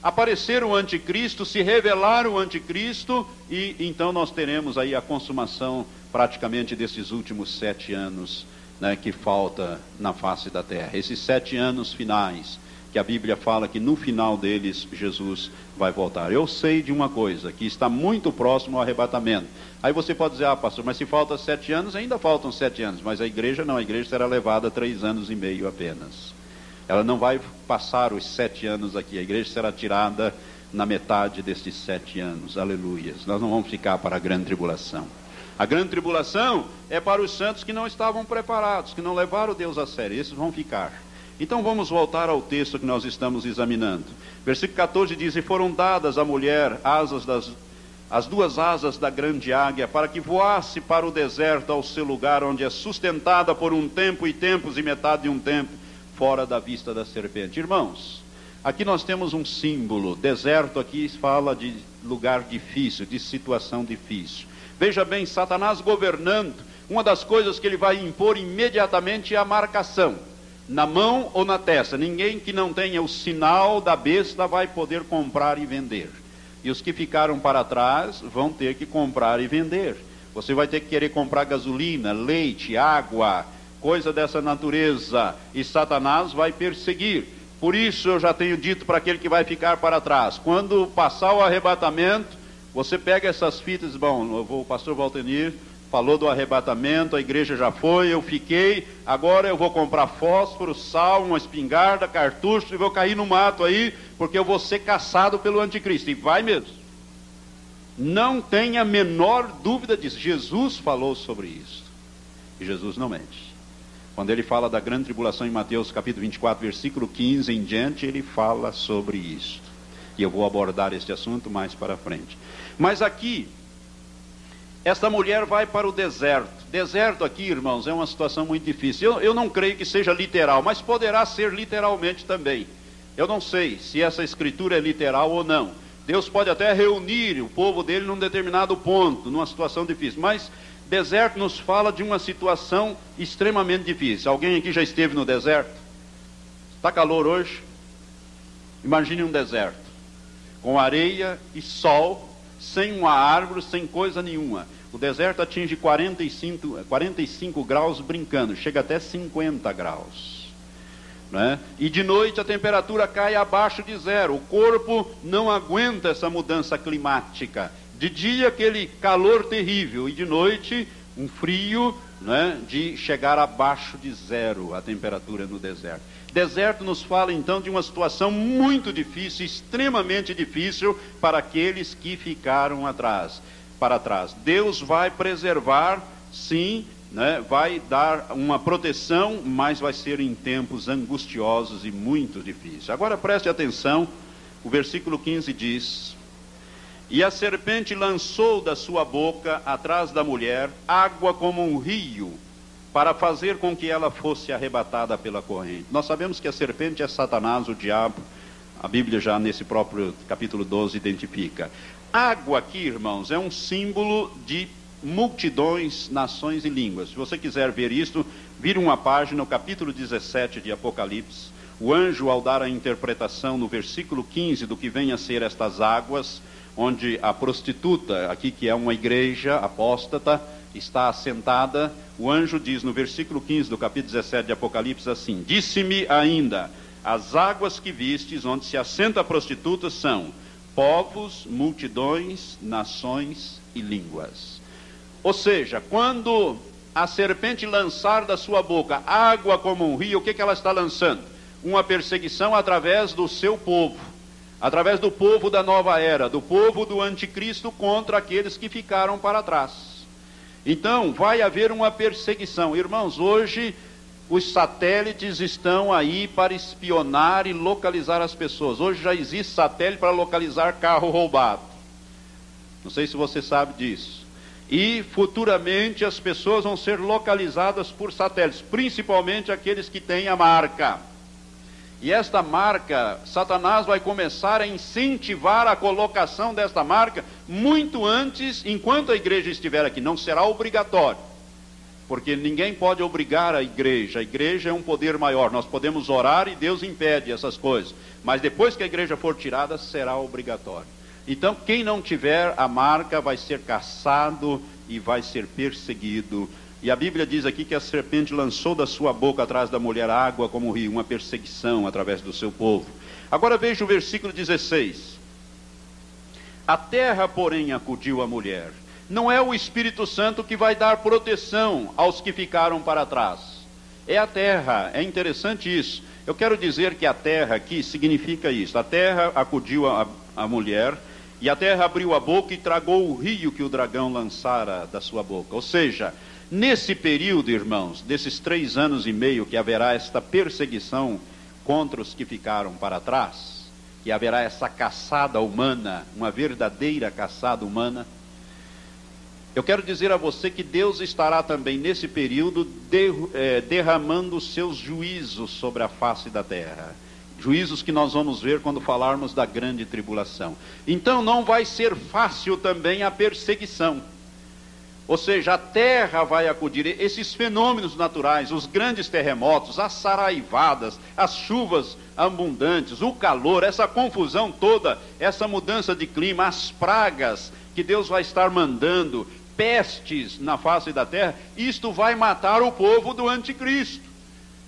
aparecer o anticristo, se revelar o anticristo, e então nós teremos aí a consumação praticamente desses últimos sete anos né, que falta na face da terra. Esses sete anos finais que a Bíblia fala que no final deles Jesus vai voltar. Eu sei de uma coisa, que está muito próximo ao arrebatamento. Aí você pode dizer, ah, pastor, mas se falta sete anos, ainda faltam sete anos. Mas a igreja não, a igreja será levada três anos e meio apenas. Ela não vai passar os sete anos aqui, a igreja será tirada na metade destes sete anos. Aleluias. Nós não vamos ficar para a grande tribulação. A grande tribulação é para os santos que não estavam preparados, que não levaram Deus a sério. Esses vão ficar. Então vamos voltar ao texto que nós estamos examinando. Versículo 14 diz: E foram dadas à mulher asas das, as duas asas da grande águia, para que voasse para o deserto, ao seu lugar, onde é sustentada por um tempo e tempos e metade de um tempo, fora da vista da serpente. Irmãos, aqui nós temos um símbolo. Deserto aqui fala de lugar difícil, de situação difícil. Veja bem, Satanás governando, uma das coisas que ele vai impor imediatamente é a marcação na mão ou na testa. Ninguém que não tenha o sinal da besta vai poder comprar e vender. E os que ficaram para trás vão ter que comprar e vender. Você vai ter que querer comprar gasolina, leite, água, coisa dessa natureza. E Satanás vai perseguir. Por isso eu já tenho dito para aquele que vai ficar para trás: quando passar o arrebatamento, você pega essas fitas, bom, o pastor Valtenir falou do arrebatamento, a igreja já foi, eu fiquei, agora eu vou comprar fósforo, sal, uma espingarda, cartucho e vou cair no mato aí, porque eu vou ser caçado pelo anticristo. E vai mesmo. Não tenha a menor dúvida disso. Jesus falou sobre isso. E Jesus não mente. Quando ele fala da grande tribulação em Mateus capítulo 24, versículo 15 em diante, ele fala sobre isso. E eu vou abordar este assunto mais para frente. Mas aqui, esta mulher vai para o deserto. Deserto aqui, irmãos, é uma situação muito difícil. Eu, eu não creio que seja literal, mas poderá ser literalmente também. Eu não sei se essa escritura é literal ou não. Deus pode até reunir o povo dele num determinado ponto, numa situação difícil. Mas deserto nos fala de uma situação extremamente difícil. Alguém aqui já esteve no deserto? Está calor hoje? Imagine um deserto com areia e sol sem uma árvore, sem coisa nenhuma. O deserto atinge 45, 45 graus brincando, chega até 50 graus. Né? E de noite a temperatura cai abaixo de zero. O corpo não aguenta essa mudança climática. De dia, aquele calor terrível, e de noite, um frio né, de chegar abaixo de zero a temperatura no deserto. Deserto nos fala então de uma situação muito difícil, extremamente difícil para aqueles que ficaram atrás, para trás. Deus vai preservar, sim, né, vai dar uma proteção, mas vai ser em tempos angustiosos e muito difíceis. Agora preste atenção, o versículo 15 diz: E a serpente lançou da sua boca atrás da mulher água como um rio para fazer com que ela fosse arrebatada pela corrente. Nós sabemos que a serpente é Satanás, o diabo. A Bíblia já nesse próprio capítulo 12 identifica. Água aqui, irmãos, é um símbolo de multidões, nações e línguas. Se você quiser ver isso, vire uma página, no capítulo 17 de Apocalipse. O anjo, ao dar a interpretação no versículo 15 do que vem a ser estas águas, onde a prostituta, aqui que é uma igreja apóstata, está assentada, o anjo diz no versículo 15 do capítulo 17 de Apocalipse assim: Disse-me ainda: as águas que vistes, onde se assenta a prostituta, são povos, multidões, nações e línguas. Ou seja, quando a serpente lançar da sua boca água como um rio, o que, que ela está lançando? Uma perseguição através do seu povo através do povo da nova era, do povo do anticristo contra aqueles que ficaram para trás. Então, vai haver uma perseguição. Irmãos, hoje os satélites estão aí para espionar e localizar as pessoas. Hoje já existe satélite para localizar carro roubado. Não sei se você sabe disso. E futuramente as pessoas vão ser localizadas por satélites, principalmente aqueles que têm a marca. E esta marca, Satanás vai começar a incentivar a colocação desta marca muito antes, enquanto a igreja estiver aqui. Não será obrigatório, porque ninguém pode obrigar a igreja. A igreja é um poder maior. Nós podemos orar e Deus impede essas coisas. Mas depois que a igreja for tirada, será obrigatório. Então, quem não tiver a marca vai ser caçado e vai ser perseguido e a Bíblia diz aqui que a serpente lançou da sua boca atrás da mulher água como rio, uma perseguição através do seu povo. Agora veja o versículo 16. A terra, porém, acudiu a mulher. Não é o Espírito Santo que vai dar proteção aos que ficaram para trás. É a terra. É interessante isso. Eu quero dizer que a terra aqui significa isso. A terra acudiu a, a mulher e a terra abriu a boca e tragou o rio que o dragão lançara da sua boca. Ou seja, Nesse período, irmãos, desses três anos e meio que haverá esta perseguição contra os que ficaram para trás, que haverá essa caçada humana, uma verdadeira caçada humana, eu quero dizer a você que Deus estará também nesse período é, derramando seus juízos sobre a face da terra. Juízos que nós vamos ver quando falarmos da grande tribulação. Então não vai ser fácil também a perseguição. Ou seja, a terra vai acudir. Esses fenômenos naturais, os grandes terremotos, as saraivadas, as chuvas abundantes, o calor, essa confusão toda, essa mudança de clima, as pragas que Deus vai estar mandando, pestes na face da terra, isto vai matar o povo do anticristo.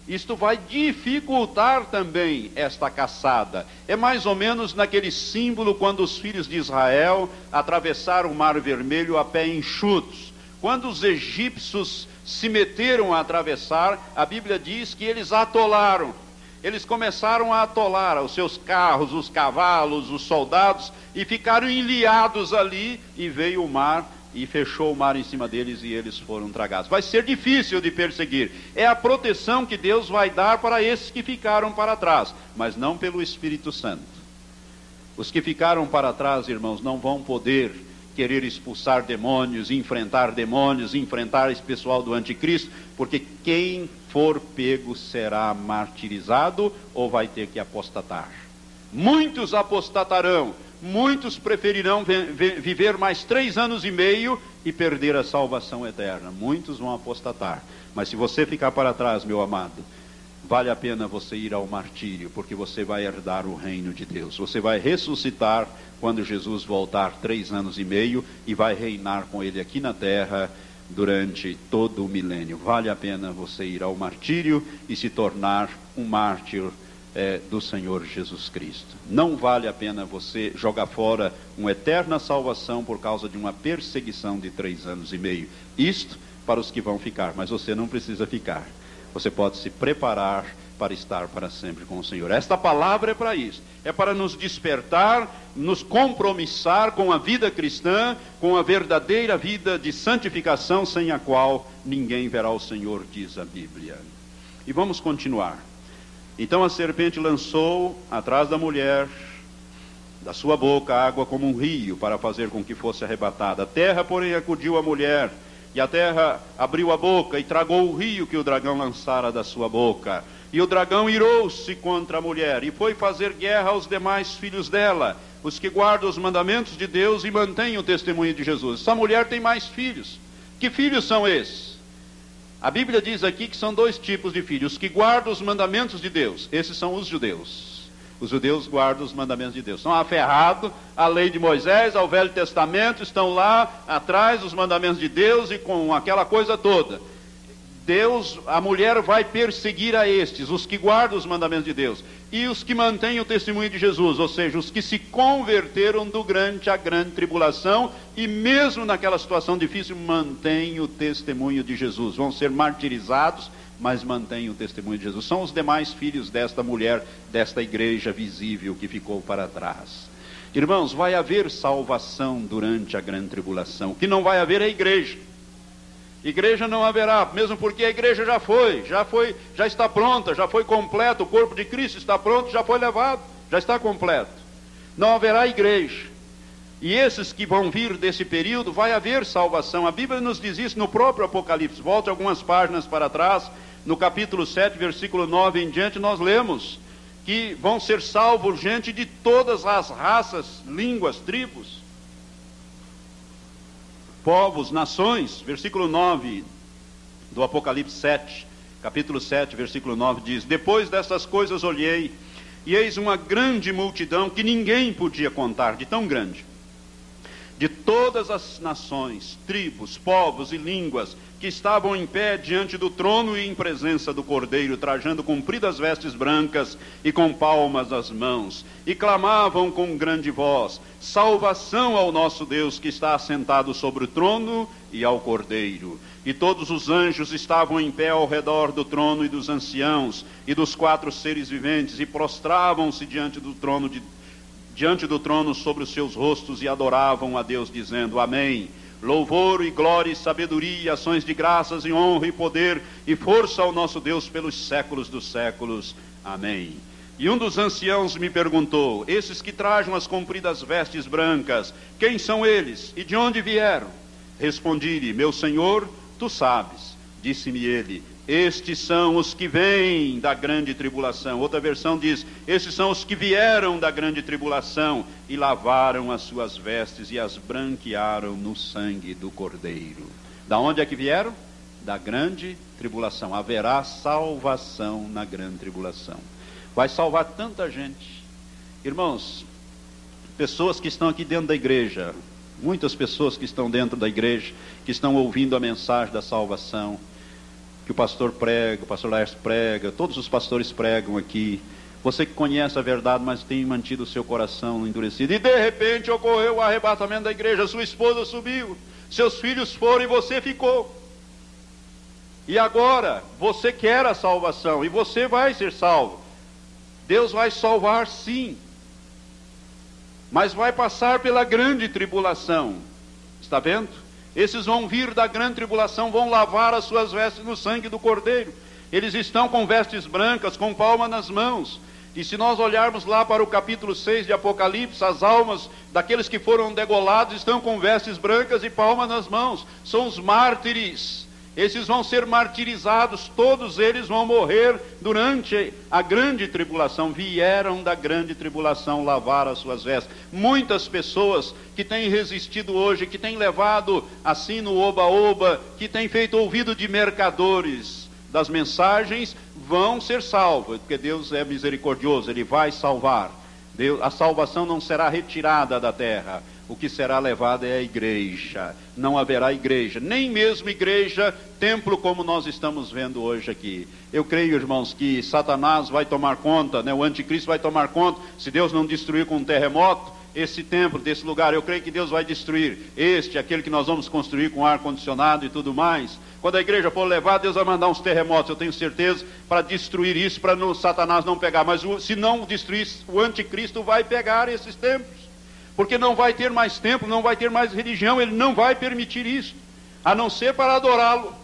Isto vai dificultar também esta caçada. É mais ou menos naquele símbolo quando os filhos de Israel atravessaram o Mar Vermelho a pé enxutos. Quando os egípcios se meteram a atravessar, a Bíblia diz que eles atolaram. Eles começaram a atolar os seus carros, os cavalos, os soldados, e ficaram enliados ali, e veio o mar e fechou o mar em cima deles e eles foram tragados. Vai ser difícil de perseguir. É a proteção que Deus vai dar para esses que ficaram para trás, mas não pelo Espírito Santo. Os que ficaram para trás, irmãos, não vão poder querer expulsar demônios, enfrentar demônios, enfrentar esse pessoal do anticristo, porque quem for pego será martirizado ou vai ter que apostatar. Muitos apostatarão, muitos preferirão viver mais três anos e meio e perder a salvação eterna. Muitos vão apostatar. Mas se você ficar para trás, meu amado, vale a pena você ir ao martírio, porque você vai herdar o reino de Deus. Você vai ressuscitar quando Jesus voltar três anos e meio e vai reinar com ele aqui na terra durante todo o milênio. Vale a pena você ir ao martírio e se tornar um mártir é, do Senhor Jesus Cristo. Não vale a pena você jogar fora uma eterna salvação por causa de uma perseguição de três anos e meio. Isto para os que vão ficar, mas você não precisa ficar. Você pode se preparar para estar para sempre com o Senhor. Esta palavra é para isso. É para nos despertar, nos compromissar com a vida cristã, com a verdadeira vida de santificação, sem a qual ninguém verá o Senhor, diz a Bíblia. E vamos continuar. Então a serpente lançou atrás da mulher, da sua boca, água como um rio, para fazer com que fosse arrebatada. A terra, porém, acudiu a mulher e a terra abriu a boca e tragou o rio que o dragão lançara da sua boca. E o dragão irou-se contra a mulher e foi fazer guerra aos demais filhos dela, os que guardam os mandamentos de Deus e mantêm o testemunho de Jesus. Essa mulher tem mais filhos. Que filhos são esses? A Bíblia diz aqui que são dois tipos de filhos: os que guardam os mandamentos de Deus, esses são os judeus. Os judeus guardam os mandamentos de Deus. São aferrados à lei de Moisés, ao Velho Testamento, estão lá atrás dos mandamentos de Deus e com aquela coisa toda. Deus, a mulher vai perseguir a estes, os que guardam os mandamentos de Deus, e os que mantêm o testemunho de Jesus, ou seja, os que se converteram durante a grande tribulação e mesmo naquela situação difícil mantêm o testemunho de Jesus, vão ser martirizados mas mantêm o testemunho de Jesus. São os demais filhos desta mulher, desta igreja visível que ficou para trás. Irmãos, vai haver salvação durante a grande tribulação. O que não vai haver é igreja. Igreja não haverá, mesmo porque a igreja já foi, já foi, já está pronta, já foi completa, o corpo de Cristo está pronto, já foi levado, já está completo. Não haverá igreja. E esses que vão vir desse período, vai haver salvação. A Bíblia nos diz isso no próprio Apocalipse. Volte algumas páginas para trás, no capítulo 7, versículo 9 em diante, nós lemos que vão ser salvos gente de todas as raças, línguas, tribos, povos, nações. Versículo 9 do Apocalipse 7, capítulo 7, versículo 9 diz: Depois dessas coisas olhei, e eis uma grande multidão que ninguém podia contar, de tão grande de todas as nações, tribos, povos e línguas que estavam em pé diante do trono e em presença do Cordeiro, trajando compridas vestes brancas e com palmas nas mãos, e clamavam com grande voz: Salvação ao nosso Deus que está assentado sobre o trono e ao Cordeiro. E todos os anjos estavam em pé ao redor do trono e dos anciãos e dos quatro seres viventes, e prostravam-se diante do trono de diante do trono sobre os seus rostos e adoravam a Deus, dizendo: Amém. Louvor e glória e sabedoria, ações de graças e honra e poder e força ao nosso Deus pelos séculos dos séculos. Amém. E um dos anciãos me perguntou: Esses que trajam as compridas vestes brancas, quem são eles e de onde vieram? Respondi-lhe: Meu senhor, tu sabes. Disse-me ele: estes são os que vêm da grande tribulação. Outra versão diz: Estes são os que vieram da grande tribulação e lavaram as suas vestes e as branquearam no sangue do Cordeiro. Da onde é que vieram? Da grande tribulação. Haverá salvação na grande tribulação. Vai salvar tanta gente. Irmãos, pessoas que estão aqui dentro da igreja, muitas pessoas que estão dentro da igreja, que estão ouvindo a mensagem da salvação que o pastor prega, o pastor Laércio prega, todos os pastores pregam aqui. Você que conhece a verdade, mas tem mantido o seu coração endurecido. E de repente ocorreu o arrebatamento da igreja, sua esposa subiu, seus filhos foram e você ficou. E agora você quer a salvação e você vai ser salvo. Deus vai salvar sim. Mas vai passar pela grande tribulação. Está vendo? Esses vão vir da grande tribulação, vão lavar as suas vestes no sangue do Cordeiro. Eles estão com vestes brancas, com palma nas mãos. E se nós olharmos lá para o capítulo 6 de Apocalipse, as almas daqueles que foram degolados estão com vestes brancas e palma nas mãos. São os mártires esses vão ser martirizados, todos eles vão morrer durante a grande tribulação. Vieram da grande tribulação lavar as suas vestes. Muitas pessoas que têm resistido hoje, que têm levado assim no oba-oba, que têm feito ouvido de mercadores das mensagens, vão ser salvos, porque Deus é misericordioso, Ele vai salvar. Deus, a salvação não será retirada da terra o que será levado é a igreja. Não haverá igreja, nem mesmo igreja, templo como nós estamos vendo hoje aqui. Eu creio, irmãos, que Satanás vai tomar conta, né? o anticristo vai tomar conta, se Deus não destruir com um terremoto, esse templo, desse lugar, eu creio que Deus vai destruir este, aquele que nós vamos construir com ar-condicionado e tudo mais. Quando a igreja for levada, Deus vai mandar uns terremotos, eu tenho certeza, para destruir isso, para Satanás não pegar. Mas se não destruir, o anticristo vai pegar esses templos porque não vai ter mais tempo, não vai ter mais religião, ele não vai permitir isso, a não ser para adorá-lo.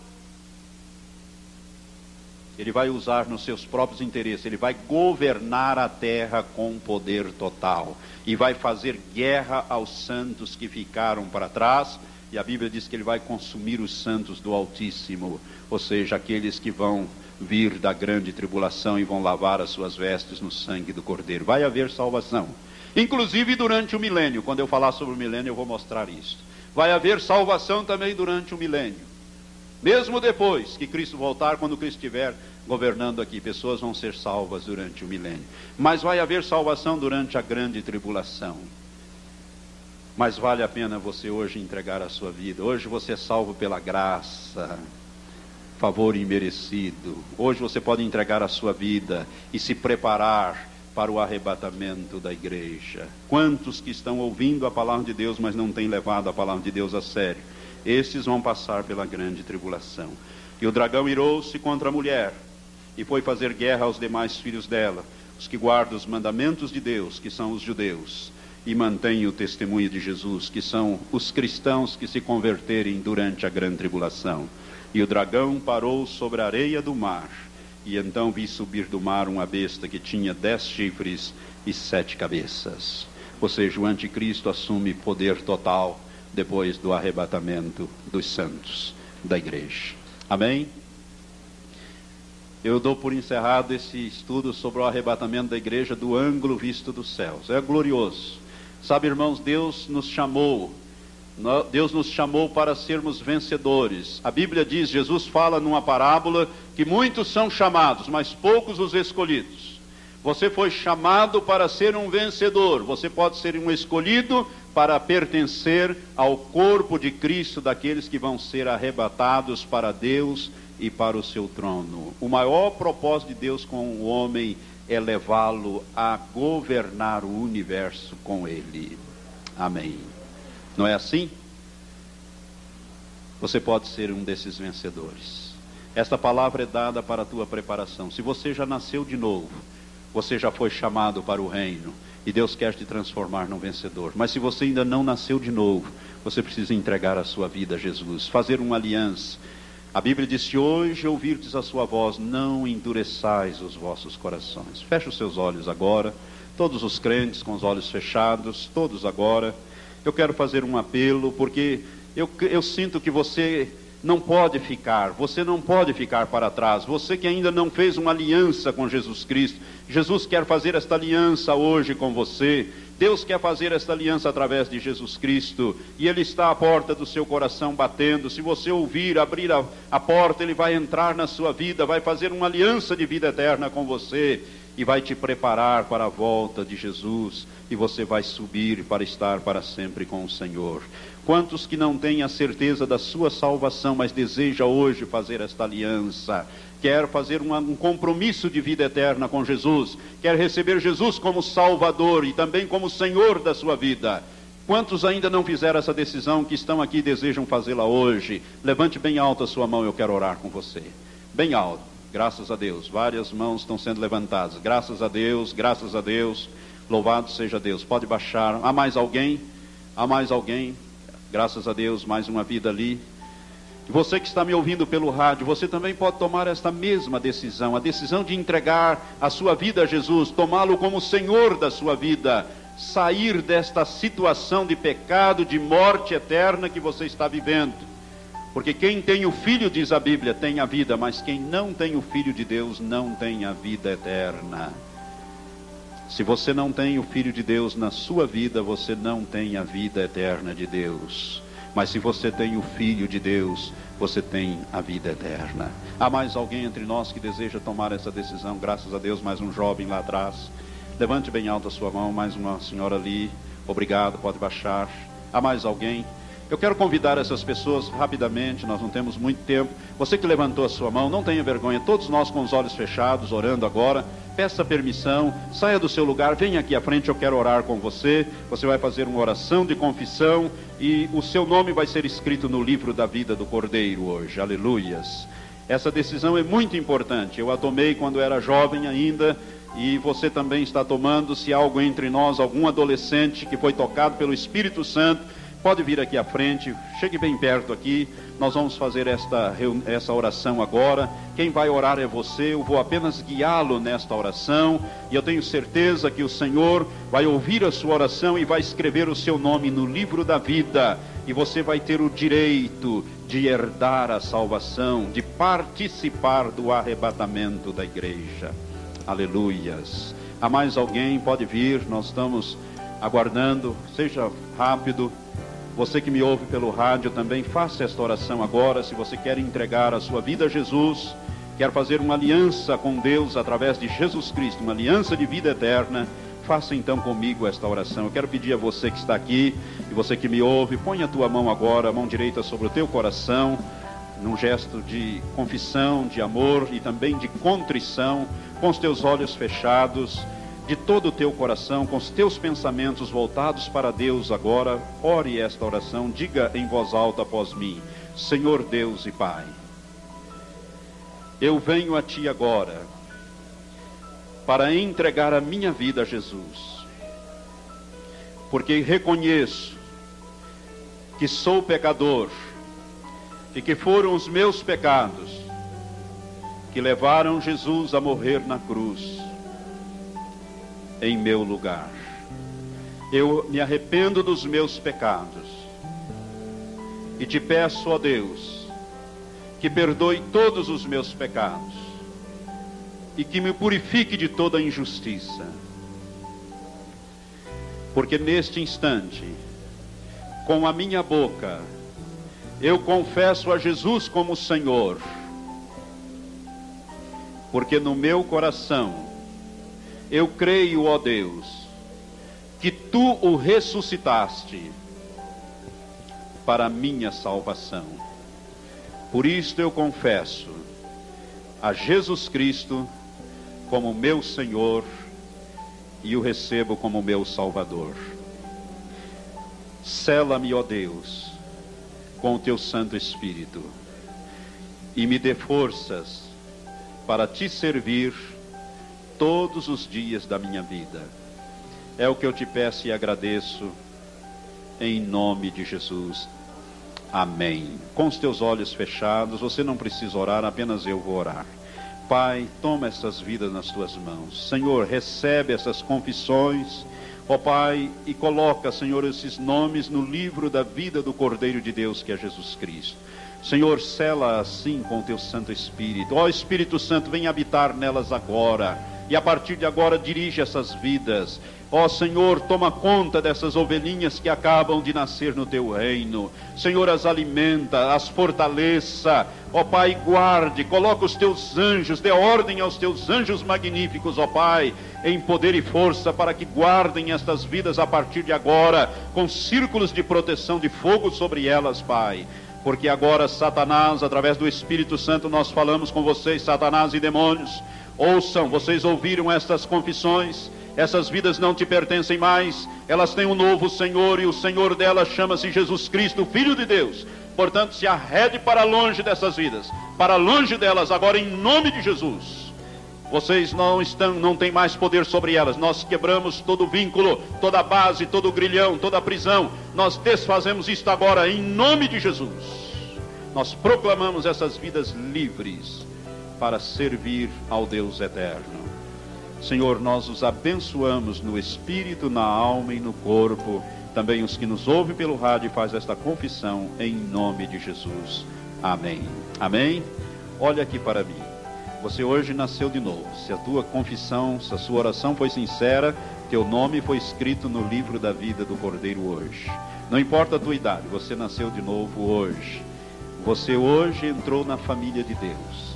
Ele vai usar nos seus próprios interesses, ele vai governar a terra com poder total e vai fazer guerra aos santos que ficaram para trás. E a Bíblia diz que ele vai consumir os santos do Altíssimo, ou seja, aqueles que vão vir da grande tribulação e vão lavar as suas vestes no sangue do Cordeiro. Vai haver salvação. Inclusive durante o milênio, quando eu falar sobre o milênio, eu vou mostrar isso. Vai haver salvação também durante o milênio. Mesmo depois que Cristo voltar, quando Cristo estiver governando aqui, pessoas vão ser salvas durante o milênio. Mas vai haver salvação durante a grande tribulação. Mas vale a pena você hoje entregar a sua vida. Hoje você é salvo pela graça, favor imerecido. Hoje você pode entregar a sua vida e se preparar para o arrebatamento da igreja. Quantos que estão ouvindo a palavra de Deus, mas não têm levado a palavra de Deus a sério? Estes vão passar pela grande tribulação. E o dragão irou-se contra a mulher e foi fazer guerra aos demais filhos dela, os que guardam os mandamentos de Deus, que são os judeus, e mantêm o testemunho de Jesus, que são os cristãos que se converterem durante a grande tribulação. E o dragão parou sobre a areia do mar, e então vi subir do mar uma besta que tinha dez chifres e sete cabeças. Ou seja, o anticristo assume poder total depois do arrebatamento dos santos da igreja. Amém? Eu dou por encerrado esse estudo sobre o arrebatamento da igreja do ângulo visto dos céus. É glorioso. Sabe, irmãos, Deus nos chamou Deus nos chamou para sermos vencedores. A Bíblia diz, Jesus fala numa parábola que muitos são chamados, mas poucos os escolhidos. Você foi chamado para ser um vencedor. Você pode ser um escolhido para pertencer ao corpo de Cristo daqueles que vão ser arrebatados para Deus e para o seu trono. O maior propósito de Deus com o homem é levá-lo a governar o universo com ele. Amém. Não é assim? Você pode ser um desses vencedores. Esta palavra é dada para a tua preparação. Se você já nasceu de novo, você já foi chamado para o reino e Deus quer te transformar num vencedor. Mas se você ainda não nasceu de novo, você precisa entregar a sua vida a Jesus, fazer uma aliança. A Bíblia diz: Se hoje ouvirdes a sua voz, não endureçais os vossos corações. Feche os seus olhos agora, todos os crentes com os olhos fechados, todos agora. Eu quero fazer um apelo, porque eu, eu sinto que você não pode ficar, você não pode ficar para trás. Você que ainda não fez uma aliança com Jesus Cristo, Jesus quer fazer esta aliança hoje com você. Deus quer fazer esta aliança através de Jesus Cristo e Ele está à porta do seu coração batendo. Se você ouvir, abrir a, a porta, Ele vai entrar na sua vida, vai fazer uma aliança de vida eterna com você e vai te preparar para a volta de Jesus e você vai subir para estar para sempre com o Senhor. Quantos que não têm a certeza da sua salvação, mas deseja hoje fazer esta aliança, quer fazer um compromisso de vida eterna com Jesus, quer receber Jesus como Salvador e também como Senhor da sua vida. Quantos ainda não fizeram essa decisão que estão aqui e desejam fazê-la hoje? Levante bem alto a sua mão, eu quero orar com você. Bem alto. Graças a Deus. Várias mãos estão sendo levantadas. Graças a Deus, graças a Deus. Louvado seja Deus. Pode baixar. Há mais alguém? Há mais alguém? Graças a Deus, mais uma vida ali. Você que está me ouvindo pelo rádio, você também pode tomar esta mesma decisão, a decisão de entregar a sua vida a Jesus, tomá-lo como Senhor da sua vida, sair desta situação de pecado, de morte eterna que você está vivendo. Porque quem tem o Filho, diz a Bíblia, tem a vida, mas quem não tem o Filho de Deus não tem a vida eterna. Se você não tem o Filho de Deus na sua vida, você não tem a vida eterna de Deus. Mas se você tem o Filho de Deus, você tem a vida eterna. Há mais alguém entre nós que deseja tomar essa decisão? Graças a Deus, mais um jovem lá atrás. Levante bem alta a sua mão, mais uma senhora ali. Obrigado, pode baixar. Há mais alguém? Eu quero convidar essas pessoas rapidamente, nós não temos muito tempo. Você que levantou a sua mão, não tenha vergonha, todos nós com os olhos fechados, orando agora, peça permissão, saia do seu lugar, venha aqui à frente, eu quero orar com você. Você vai fazer uma oração de confissão e o seu nome vai ser escrito no livro da vida do Cordeiro hoje. Aleluias. Essa decisão é muito importante. Eu a tomei quando era jovem ainda e você também está tomando. Se algo entre nós, algum adolescente que foi tocado pelo Espírito Santo, Pode vir aqui à frente, chegue bem perto aqui. Nós vamos fazer esta, essa oração agora. Quem vai orar é você, eu vou apenas guiá-lo nesta oração. E eu tenho certeza que o Senhor vai ouvir a sua oração e vai escrever o seu nome no livro da vida. E você vai ter o direito de herdar a salvação, de participar do arrebatamento da igreja. Aleluias. Há mais alguém? Pode vir, nós estamos aguardando. Seja rápido. Você que me ouve pelo rádio também, faça esta oração agora. Se você quer entregar a sua vida a Jesus, quer fazer uma aliança com Deus através de Jesus Cristo, uma aliança de vida eterna, faça então comigo esta oração. Eu quero pedir a você que está aqui e você que me ouve, ponha a tua mão agora, a mão direita sobre o teu coração, num gesto de confissão, de amor e também de contrição, com os teus olhos fechados de todo o teu coração, com os teus pensamentos voltados para Deus agora, ore esta oração, diga em voz alta após mim: Senhor Deus e Pai, eu venho a Ti agora para entregar a minha vida a Jesus, porque reconheço que sou pecador e que foram os meus pecados que levaram Jesus a morrer na cruz em meu lugar. Eu me arrependo dos meus pecados e te peço, ó Deus, que perdoe todos os meus pecados e que me purifique de toda injustiça. Porque neste instante, com a minha boca, eu confesso a Jesus como Senhor, porque no meu coração eu creio, ó Deus, que tu o ressuscitaste para minha salvação. Por isto eu confesso a Jesus Cristo como meu Senhor e o recebo como meu Salvador. Sela-me, ó Deus, com o teu Santo Espírito e me dê forças para te servir todos os dias da minha vida. É o que eu te peço e agradeço, em nome de Jesus. Amém. Com os teus olhos fechados, você não precisa orar, apenas eu vou orar. Pai, toma essas vidas nas tuas mãos. Senhor, recebe essas confissões, ó Pai, e coloca, Senhor, esses nomes no livro da vida do Cordeiro de Deus, que é Jesus Cristo. Senhor, sela assim com o teu Santo Espírito. Ó Espírito Santo, vem habitar nelas agora. E a partir de agora dirige essas vidas. Ó Senhor, toma conta dessas ovelhinhas que acabam de nascer no teu reino. Senhor, as alimenta, as fortaleça. Ó Pai, guarde, coloca os teus anjos, dê ordem aos teus anjos magníficos, ó Pai, em poder e força para que guardem estas vidas a partir de agora, com círculos de proteção de fogo sobre elas, Pai porque agora Satanás, através do Espírito Santo, nós falamos com vocês, Satanás e demônios. Ouçam, vocês ouviram estas confissões essas vidas não te pertencem mais, elas têm um novo Senhor e o Senhor delas chama-se Jesus Cristo, Filho de Deus. Portanto, se arrede para longe dessas vidas, para longe delas, agora em nome de Jesus. Vocês não estão, não têm mais poder sobre elas. Nós quebramos todo vínculo, toda base, todo grilhão, toda prisão. Nós desfazemos isto agora em nome de Jesus. Nós proclamamos essas vidas livres para servir ao Deus eterno. Senhor, nós os abençoamos no espírito, na alma e no corpo. Também os que nos ouvem pelo rádio faz esta confissão em nome de Jesus. Amém. Amém. Olha aqui para mim. Você hoje nasceu de novo. Se a tua confissão, se a sua oração foi sincera, teu nome foi escrito no livro da vida do Cordeiro hoje. Não importa a tua idade, você nasceu de novo hoje. Você hoje entrou na família de Deus.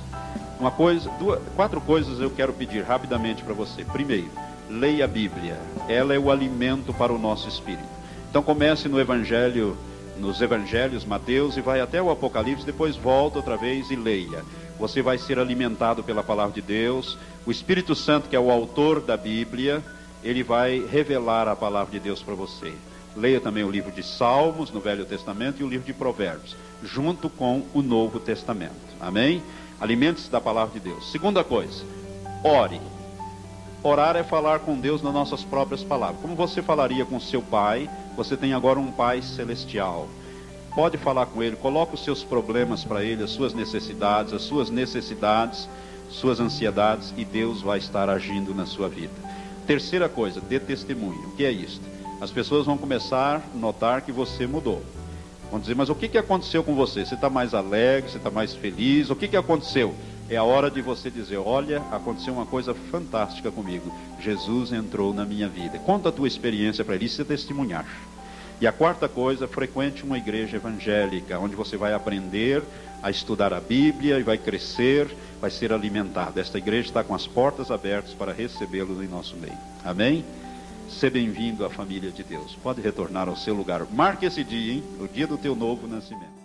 Uma coisa, duas, quatro coisas eu quero pedir rapidamente para você. Primeiro, leia a Bíblia. Ela é o alimento para o nosso espírito. Então comece no Evangelho, nos Evangelhos, Mateus e vai até o Apocalipse, depois volta outra vez e leia. Você vai ser alimentado pela palavra de Deus. O Espírito Santo, que é o autor da Bíblia, ele vai revelar a palavra de Deus para você. Leia também o livro de Salmos no Velho Testamento e o livro de Provérbios, junto com o Novo Testamento. Amém? Alimente-se da palavra de Deus. Segunda coisa, ore. Orar é falar com Deus nas nossas próprias palavras. Como você falaria com seu pai, você tem agora um pai celestial. Pode falar com ele, coloque os seus problemas para ele, as suas necessidades, as suas necessidades, suas ansiedades, e Deus vai estar agindo na sua vida. Terceira coisa, dê testemunho. O que é isso? As pessoas vão começar a notar que você mudou. Vão dizer, mas o que, que aconteceu com você? Você está mais alegre, você está mais feliz? O que, que aconteceu? É a hora de você dizer: Olha, aconteceu uma coisa fantástica comigo. Jesus entrou na minha vida. Conta a tua experiência para ele se testemunhar. E a quarta coisa, frequente uma igreja evangélica, onde você vai aprender a estudar a Bíblia e vai crescer, vai ser alimentado. Esta igreja está com as portas abertas para recebê-lo em nosso meio. Amém? Seja bem-vindo à família de Deus. Pode retornar ao seu lugar. Marque esse dia, hein? O dia do teu novo nascimento.